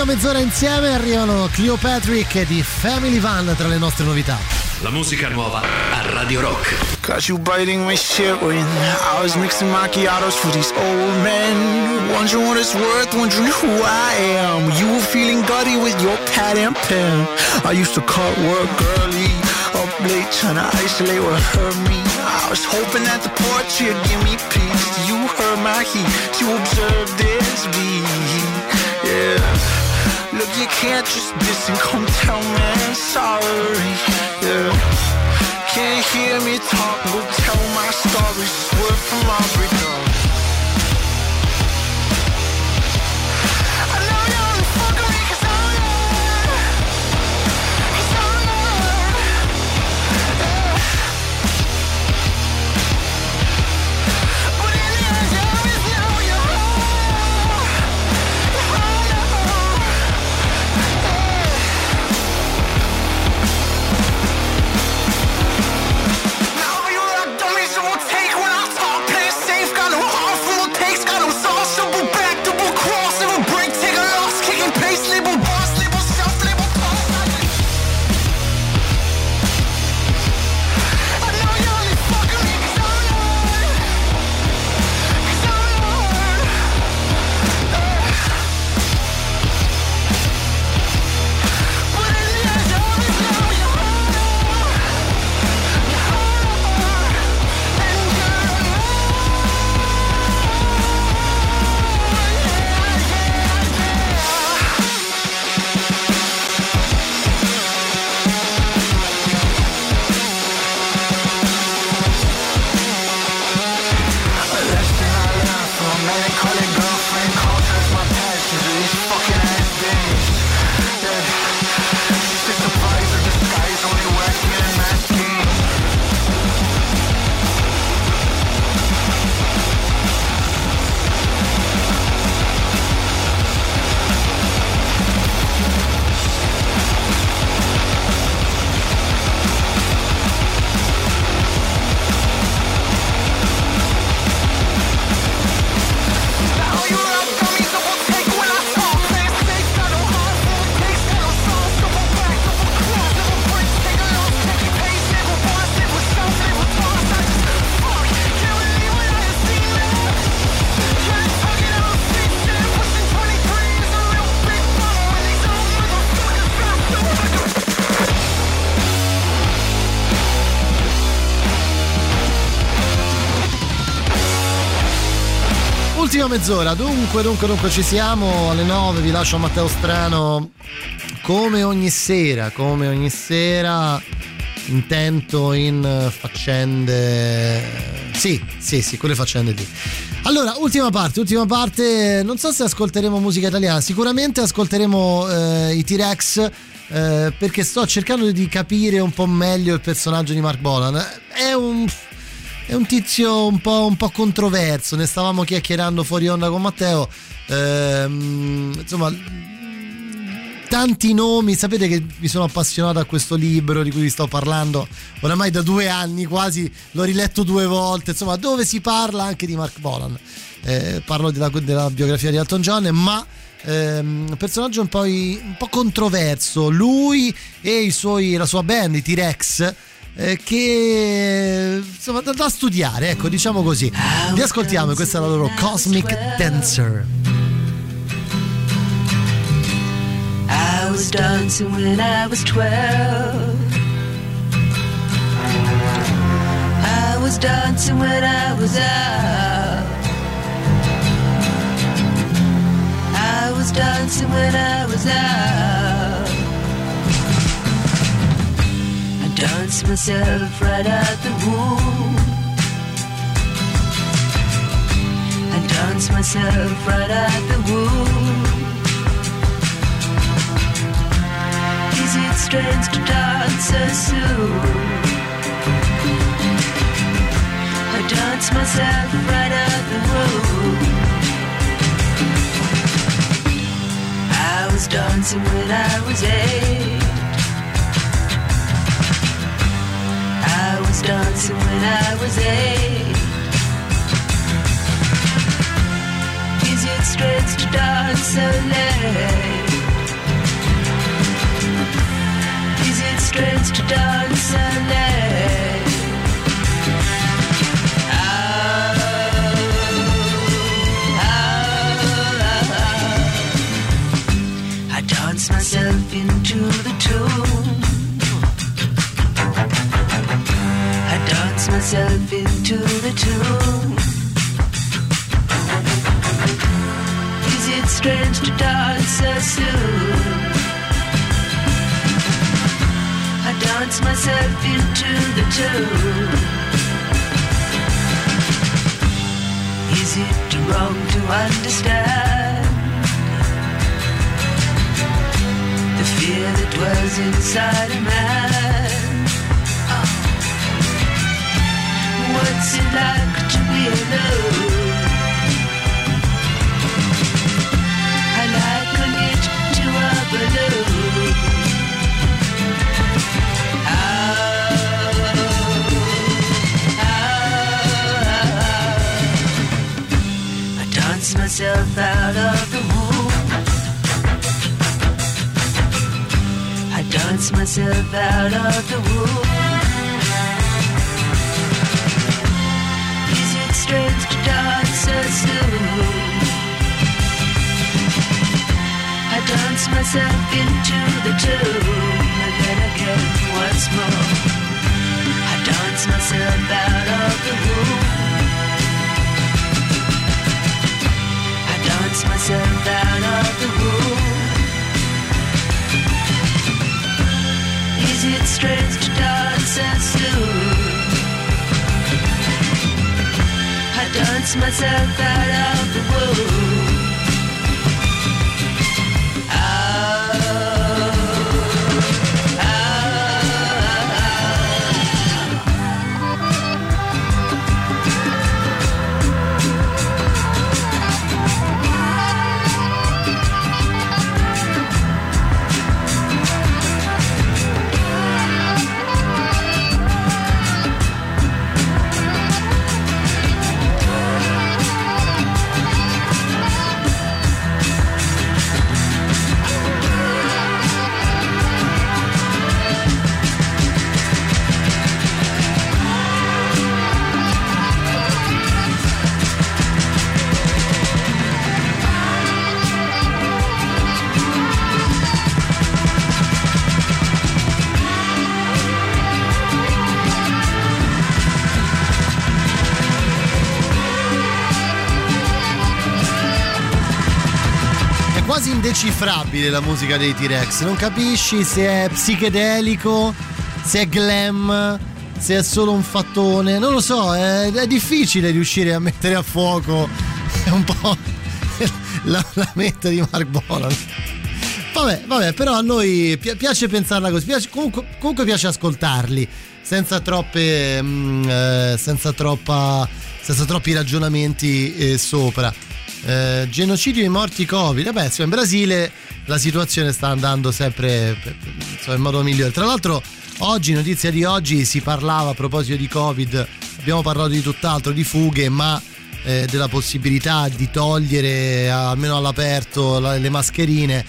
C: Ultima mezz'ora insieme arrivano Cleopatrick e di Family Van tra le nostre novità.
A: La musica nuova a Radio Rock.
L: Got you biting my shit when I was mixing macchiatos for these old men. Wondering what it's worth, wondering who I am. You were feeling gutty with your pad and pen. I used to cut work early, up late, trying to isolate what hurt me. I was hoping that the porch would give me peace. You heard my heat, you observed this beat. Yeah. You can't just diss and come tell me I'm sorry. Yeah. Can't hear me talk, go tell my story. Swerve from my breakdown.
C: Mezz'ora, dunque, dunque, dunque ci siamo. Alle 9, vi lascio a Matteo Strano. Come ogni sera, come ogni sera intento in faccende sì, sì, sì, quelle faccende lì. Allora, ultima parte, ultima parte, non so se ascolteremo musica italiana, sicuramente ascolteremo eh, i T-Rex eh, perché sto cercando di capire un po' meglio il personaggio di Mark Bolan. È un è un tizio un po', un po' controverso, ne stavamo chiacchierando fuori onda con Matteo. Ehm, insomma, tanti nomi, sapete che mi sono appassionato a questo libro di cui vi sto parlando oramai da due anni quasi, l'ho riletto due volte, insomma, dove si parla anche di Mark Bolan. Eh, parlo della, della biografia di Elton John, ma ehm, personaggio un po', un po' controverso. Lui e suoi, la sua band, i T-Rex eh, che insomma da, da, studiare, ecco, diciamo così. Li ascoltiamo, questa è la loro Cosmic Dancer.
M: I was dancing when I was 12. I was dancing when I was out. I was dancing when I was out. Dance myself right out the womb. I dance myself right out the womb. Is it strange to dance so soon? I dance myself right out the womb. I was dancing when I was eight. dancing when I was eight. Is it strange to dance so late? Is it strange to dance so oh, late? Oh, oh, myself into the tomb myself into the tune. Is it strange to dance so soon? I dance myself into the tune. Is it wrong to understand the fear that dwells inside a man? What's it like to be alone? I. I dance myself out of the womb. I dance myself out of the womb. Dance soon? I dance myself into the tomb and then again once more. I dance myself out of the womb. I dance myself out of the womb. Myself out of the womb.
C: Indecifrabile la musica dei T-Rex, non capisci se è psichedelico, se è glam, se è solo un fattone, non lo so, è, è difficile riuscire a mettere a fuoco un po' la, la mente di Mark Bolan. Vabbè, vabbè, però a noi pi- piace pensarla così, piace- comunque, comunque piace ascoltarli senza troppe, mm, eh, senza troppa, senza troppi ragionamenti eh, sopra. Eh, genocidio e morti Covid. Vabbè, in Brasile la situazione sta andando sempre insomma, in modo migliore. Tra l'altro, oggi, notizia di oggi, si parlava a proposito di Covid, abbiamo parlato di tutt'altro, di fughe, ma eh, della possibilità di togliere almeno all'aperto la- le mascherine.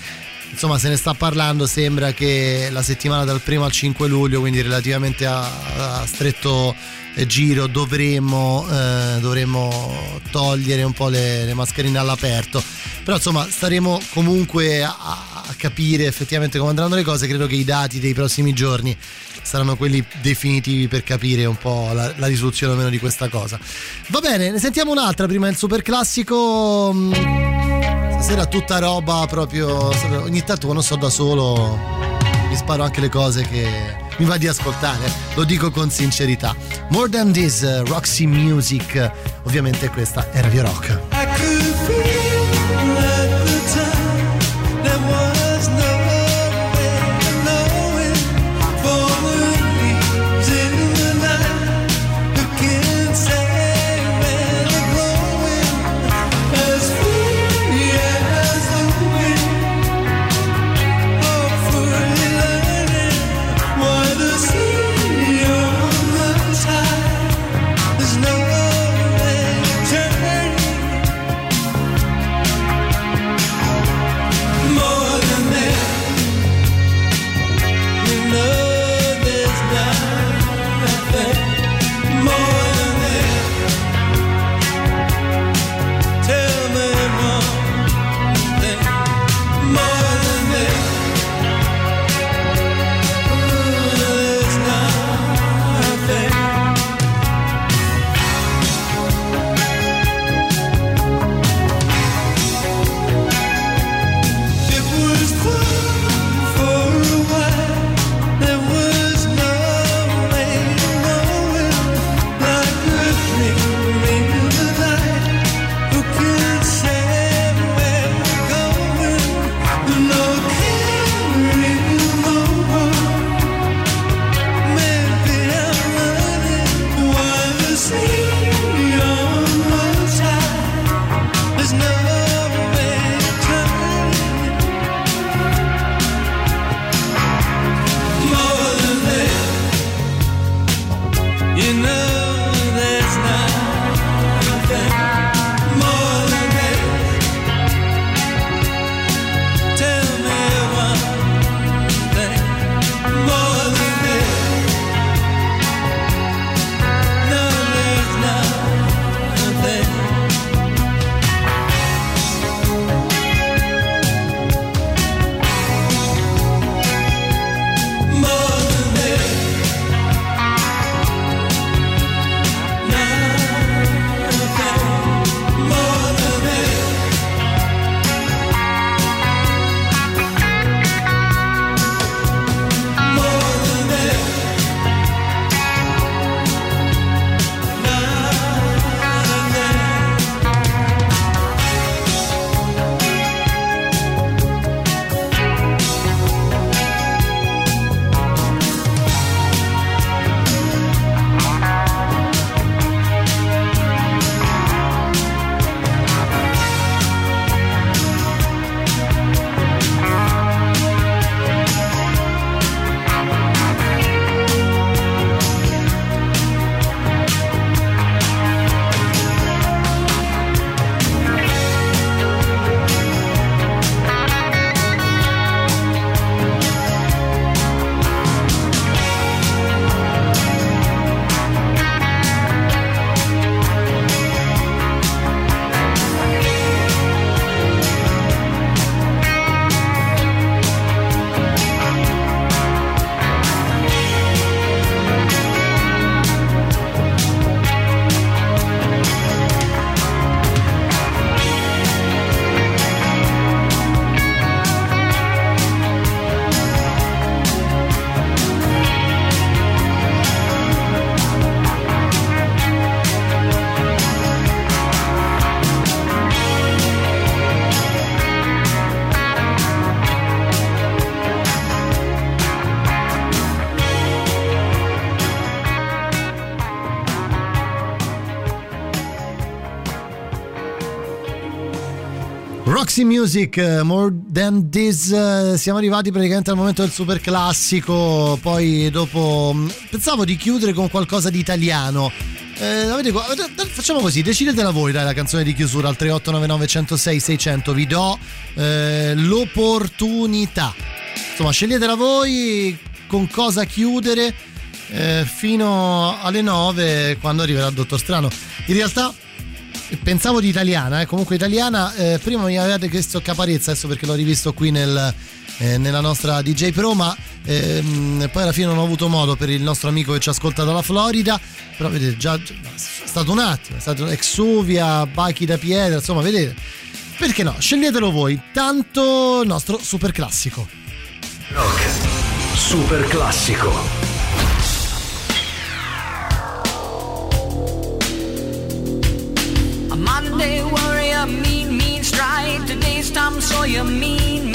C: Insomma, se ne sta parlando, sembra che la settimana dal 1 al 5 luglio, quindi relativamente a, a stretto eh, giro, dovremmo, eh, dovremmo togliere un po' le, le mascherine all'aperto. Però insomma staremo comunque a, a capire effettivamente come andranno le cose. Credo che i dati dei prossimi giorni saranno quelli definitivi per capire un po' la, la risoluzione o meno di questa cosa. Va bene, ne sentiamo un'altra prima del super classico. mm, Stasera tutta roba proprio. Ogni tanto quando sto da solo mi sparo anche le cose che mi va di ascoltare. Lo dico con sincerità. More than this, eh, Roxy Music. Ovviamente questa è Radio Rock. Roxy Music, eh, More Than This, eh, siamo arrivati praticamente al momento del super classico, poi dopo mh, pensavo di chiudere con qualcosa di italiano. Eh, facciamo così, decidetela voi dai la canzone di chiusura al 3899 106 600, vi do eh, l'opportunità. Insomma, sceglietela voi con cosa chiudere eh, fino alle 9 quando arriverà il dottor Strano. In realtà pensavo di italiana, eh, comunque italiana. eh, prima mi avevate chiesto Caparezza, adesso perché l'ho rivisto qui nel, eh, nella nostra DJ Pro, ma ehm, poi alla fine non ho avuto modo per il nostro amico che ci ascolta dalla Florida. Però vedete, già già- è stato un attimo, è stato Exuvia, Bachi da Pietra, insomma, vedete. Perché no? Sceglietelo voi, tanto nostro super classico.
A: Super classico.
G: Monday warrior, mean, mean stride. Today's Tom Sawyer, mean,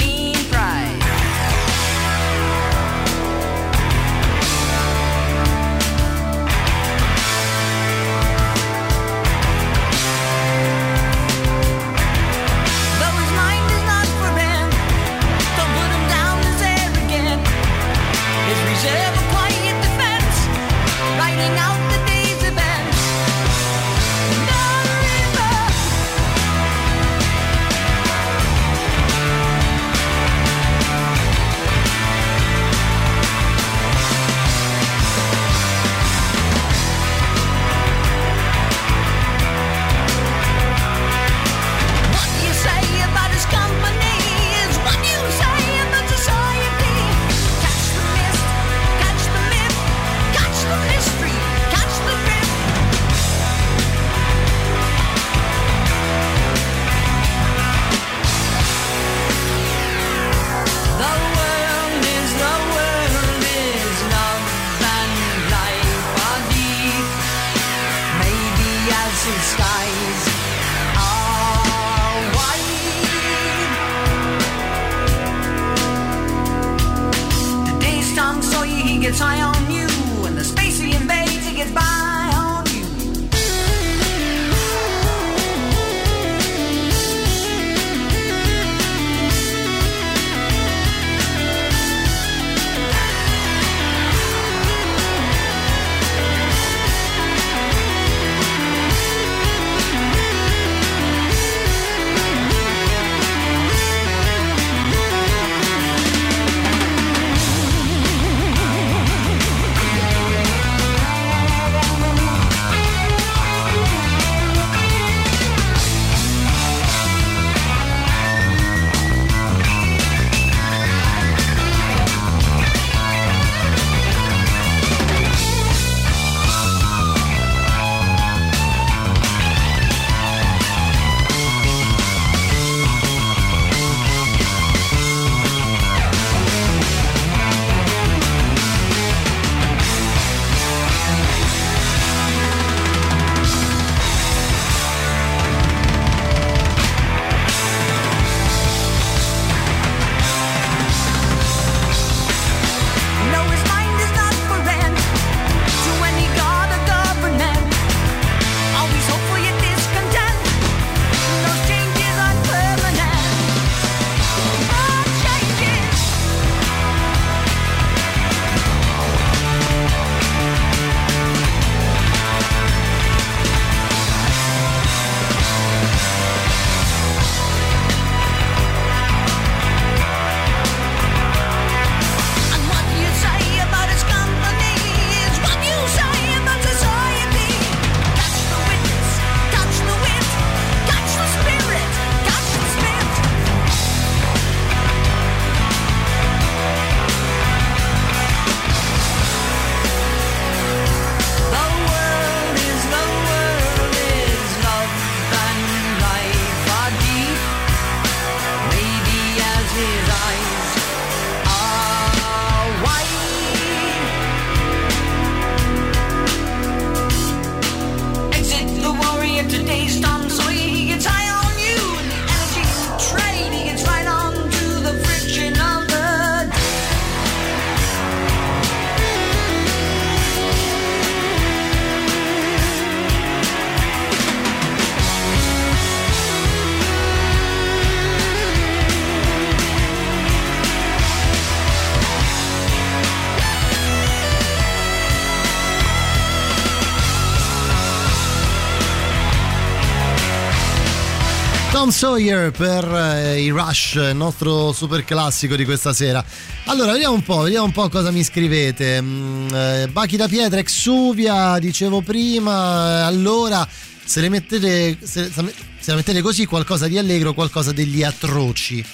G: Sawyer
N: per eh, i Rush, il nostro super classico di questa sera. Allora, vediamo un po', vediamo un po' cosa mi scrivete. Mm, eh, Bachi da pietra, Exuvia, dicevo prima, eh, allora se le mettete se, se la mettete così qualcosa di allegro, qualcosa degli atroci.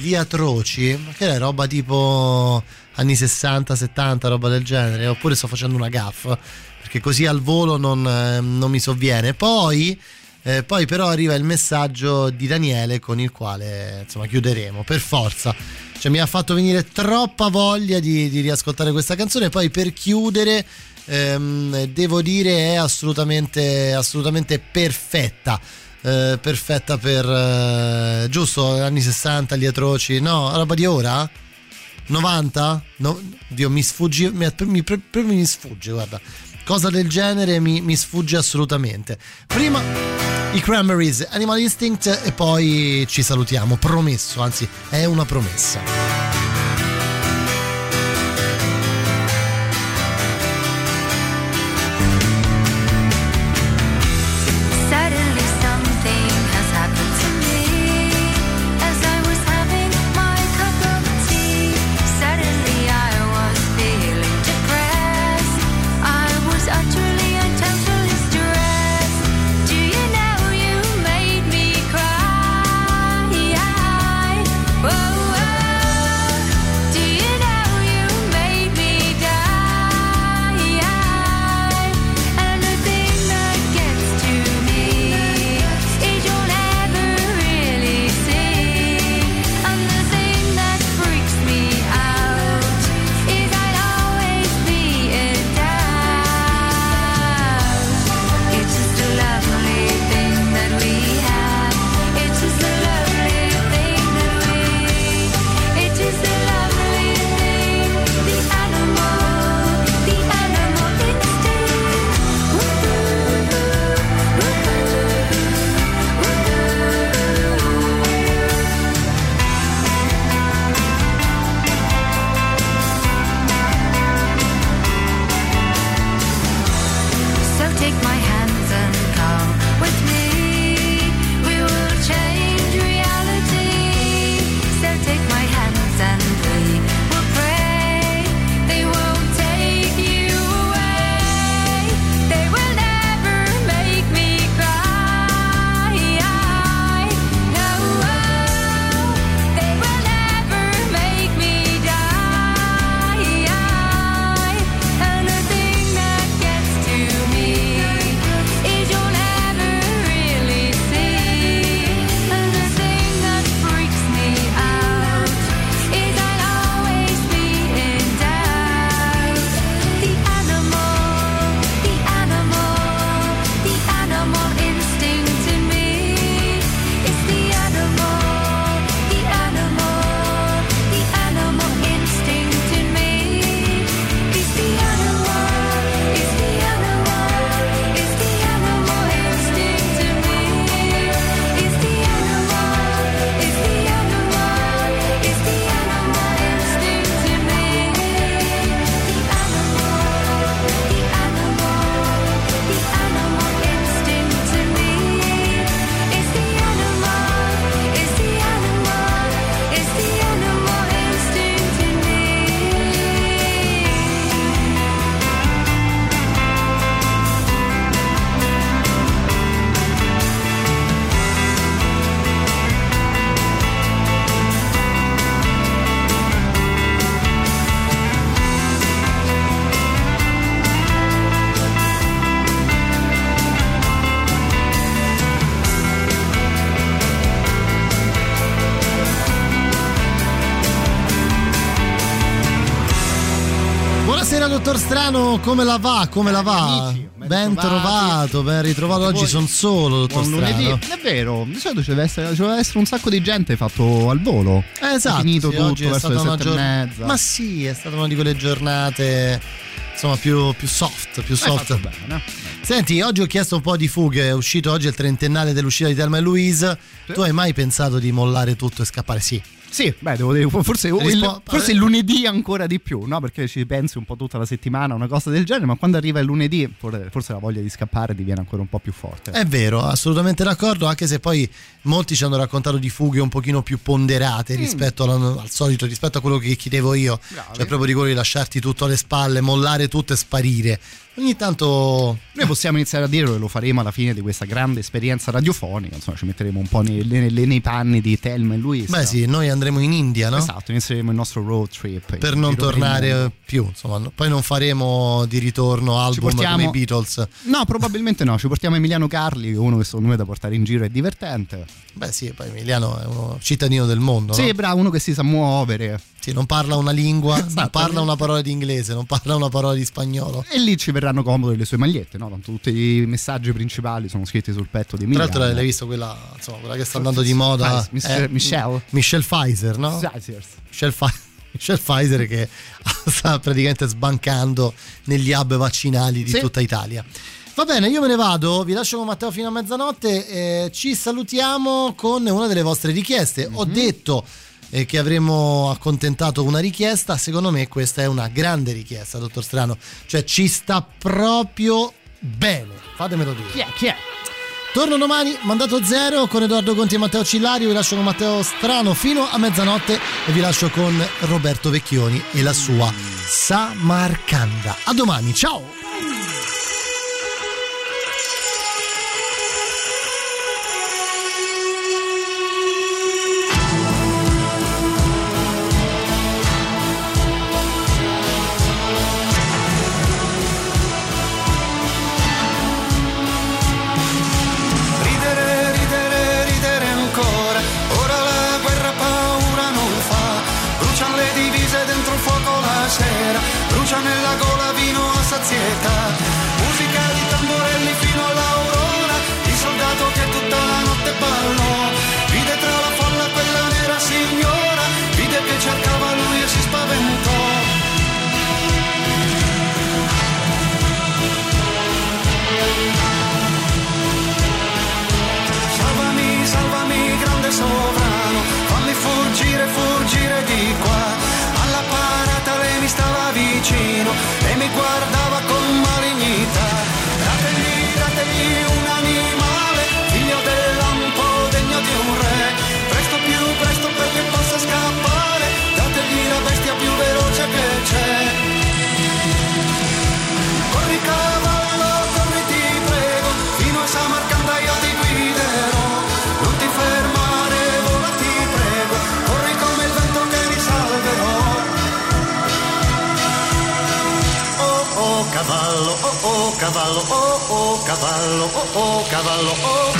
N: Gli atroci? Ma che è roba tipo anni 60, 70, roba del genere? Oppure sto facendo una gaffa? Perché così al volo non, eh, non mi sovviene. Poi eh, poi però arriva il messaggio di Daniele con il quale insomma chiuderemo per forza. Cioè mi ha fatto venire troppa voglia di, di riascoltare questa canzone. Poi per chiudere ehm, devo dire è assolutamente, assolutamente perfetta. Eh, perfetta per eh, giusto anni 60 gli atroci no roba di ora 90 no, Dio mi sfugge mi, mi, mi sfugge guarda cosa del genere mi, mi sfugge assolutamente prima i Cranberries, Animal Instinct e poi ci salutiamo, promesso, anzi è una promessa. Dottor Strano, come la va? Come la va? ben trovato, ben ritrovato. Oggi sono solo, dottor
O: Buon lunedì.
N: Strano.
O: È vero, di solito ci deve, essere, ci deve essere un sacco di gente fatto al volo.
N: Eh, esatto,
O: È finito
N: sì,
O: tutto verso le
N: una
O: sette
N: gior-
O: e mezza.
N: Ma sì, è stata una di quelle giornate insomma più, più soft, più
O: Hai
N: soft.
O: bene.
N: Senti, oggi ho chiesto un po' di fughe, è uscito oggi il trentennale dell'uscita di Thelma e Louise. Tu hai mai pensato di mollare tutto e scappare? Sì.
O: Sì, beh, devo dire, forse, il,
C: Rispo-
O: forse lunedì ancora di più, no? Perché ci pensi un po' tutta la settimana, una cosa del genere, ma quando arriva il lunedì forse la voglia di scappare diviene ancora un po' più forte.
C: È vero, assolutamente d'accordo, anche se poi molti ci hanno raccontato di fughe un pochino più ponderate rispetto alla- al solito, rispetto a quello che chiedevo io, cioè proprio di quello di lasciarti tutto alle spalle, mollare tutto e sparire. Ogni tanto
O: Noi possiamo iniziare a dirlo e lo faremo alla fine di questa grande esperienza radiofonica, insomma ci metteremo un po' nei, nei- nei panni di Telma e Luis.
C: Beh sì, noi andremo in India, no?
O: Esatto, inizieremo il nostro road trip.
C: Per non tornare più, insomma, poi non faremo di ritorno album
O: portiamo-
C: come i Beatles.
O: No, probabilmente no, ci portiamo Emiliano Carli, uno che secondo me da portare in giro è divertente.
C: Beh sì, poi Emiliano è uno cittadino del mondo,
O: Sì,
C: no?
O: bravo, uno che si sa muovere.
C: Sì, non parla una lingua, non
O: Esatto.
C: parla una parola di inglese, non parla una parola di spagnolo.
O: E lì ci verranno comode le sue magliette, no? Tanto tutti i messaggi principali sono scritti sul petto di
C: Tra
O: Emiliano.
C: l'altro l'hai visto quella, insomma, quella che sta andando di moda?
O: Miss- Michelle.
C: Michelle Pfizer, no? Pfi- Michelle Pfizer che sta praticamente sbancando negli hub vaccinali di
O: Sì.
C: tutta Italia. Va bene, io me ne vado, vi lascio con Matteo fino a mezzanotte, eh, ci salutiamo con una delle vostre richieste. Ho
O: Mhm.
C: detto eh, che avremmo accontentato una richiesta, secondo me questa è una grande richiesta, dottor Strano, cioè ci sta proprio bene, fatemelo dire.
O: Chi è? Chi è?
C: Torno domani, mandato zero con Edoardo Conti e Matteo Cillario. Vi lascio con Matteo Strano fino a mezzanotte e vi lascio con Roberto Vecchioni e la sua Samarcanda. A domani, ciao!
A: Cavallo, oh oh cavallo, oh oh cavallo, oh.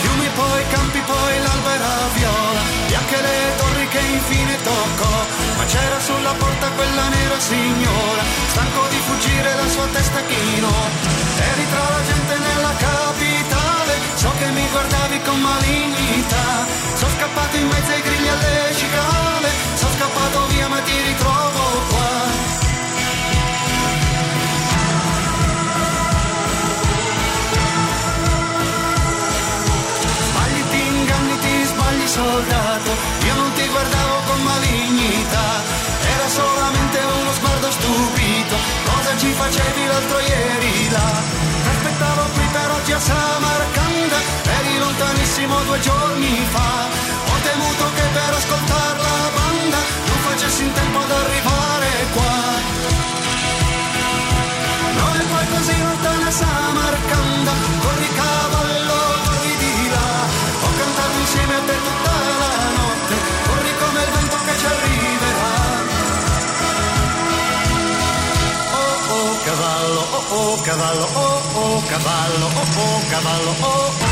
A: Fiumi poi, campi poi, l'albera viola E anche le torri che infine toccò Ma c'era sulla porta quella nera signora Stanco di fuggire la sua testa chinò Eri tra la gente nella capitale So che mi guardavi con malignità. Sono scappato in mezzo ai grilli alle cicale Sono scappato via ma ti ritrovo qua. Sbagli, ti inganni, ti sbagli soldato. Io non ti guardavo con malignità. Era solamente uno sguardo stupito. Cosa ci facevi l'altro ieri là? Aspettavo qui per oggi a Samarcanda Eri lontanissimo due giorni fa. Ho temuto che per ascoltare la banda Non facessi in tempo ad arrivare qua. Non è poi così lontana Samarcanda Corri cavallo, corri di là. Ho cantato insieme a te tutta la notte Corri come il vento che ci arriverà. Oh oh cavallo, oh oh cavallo, oh cavallo, oh oh cavallo, oh oh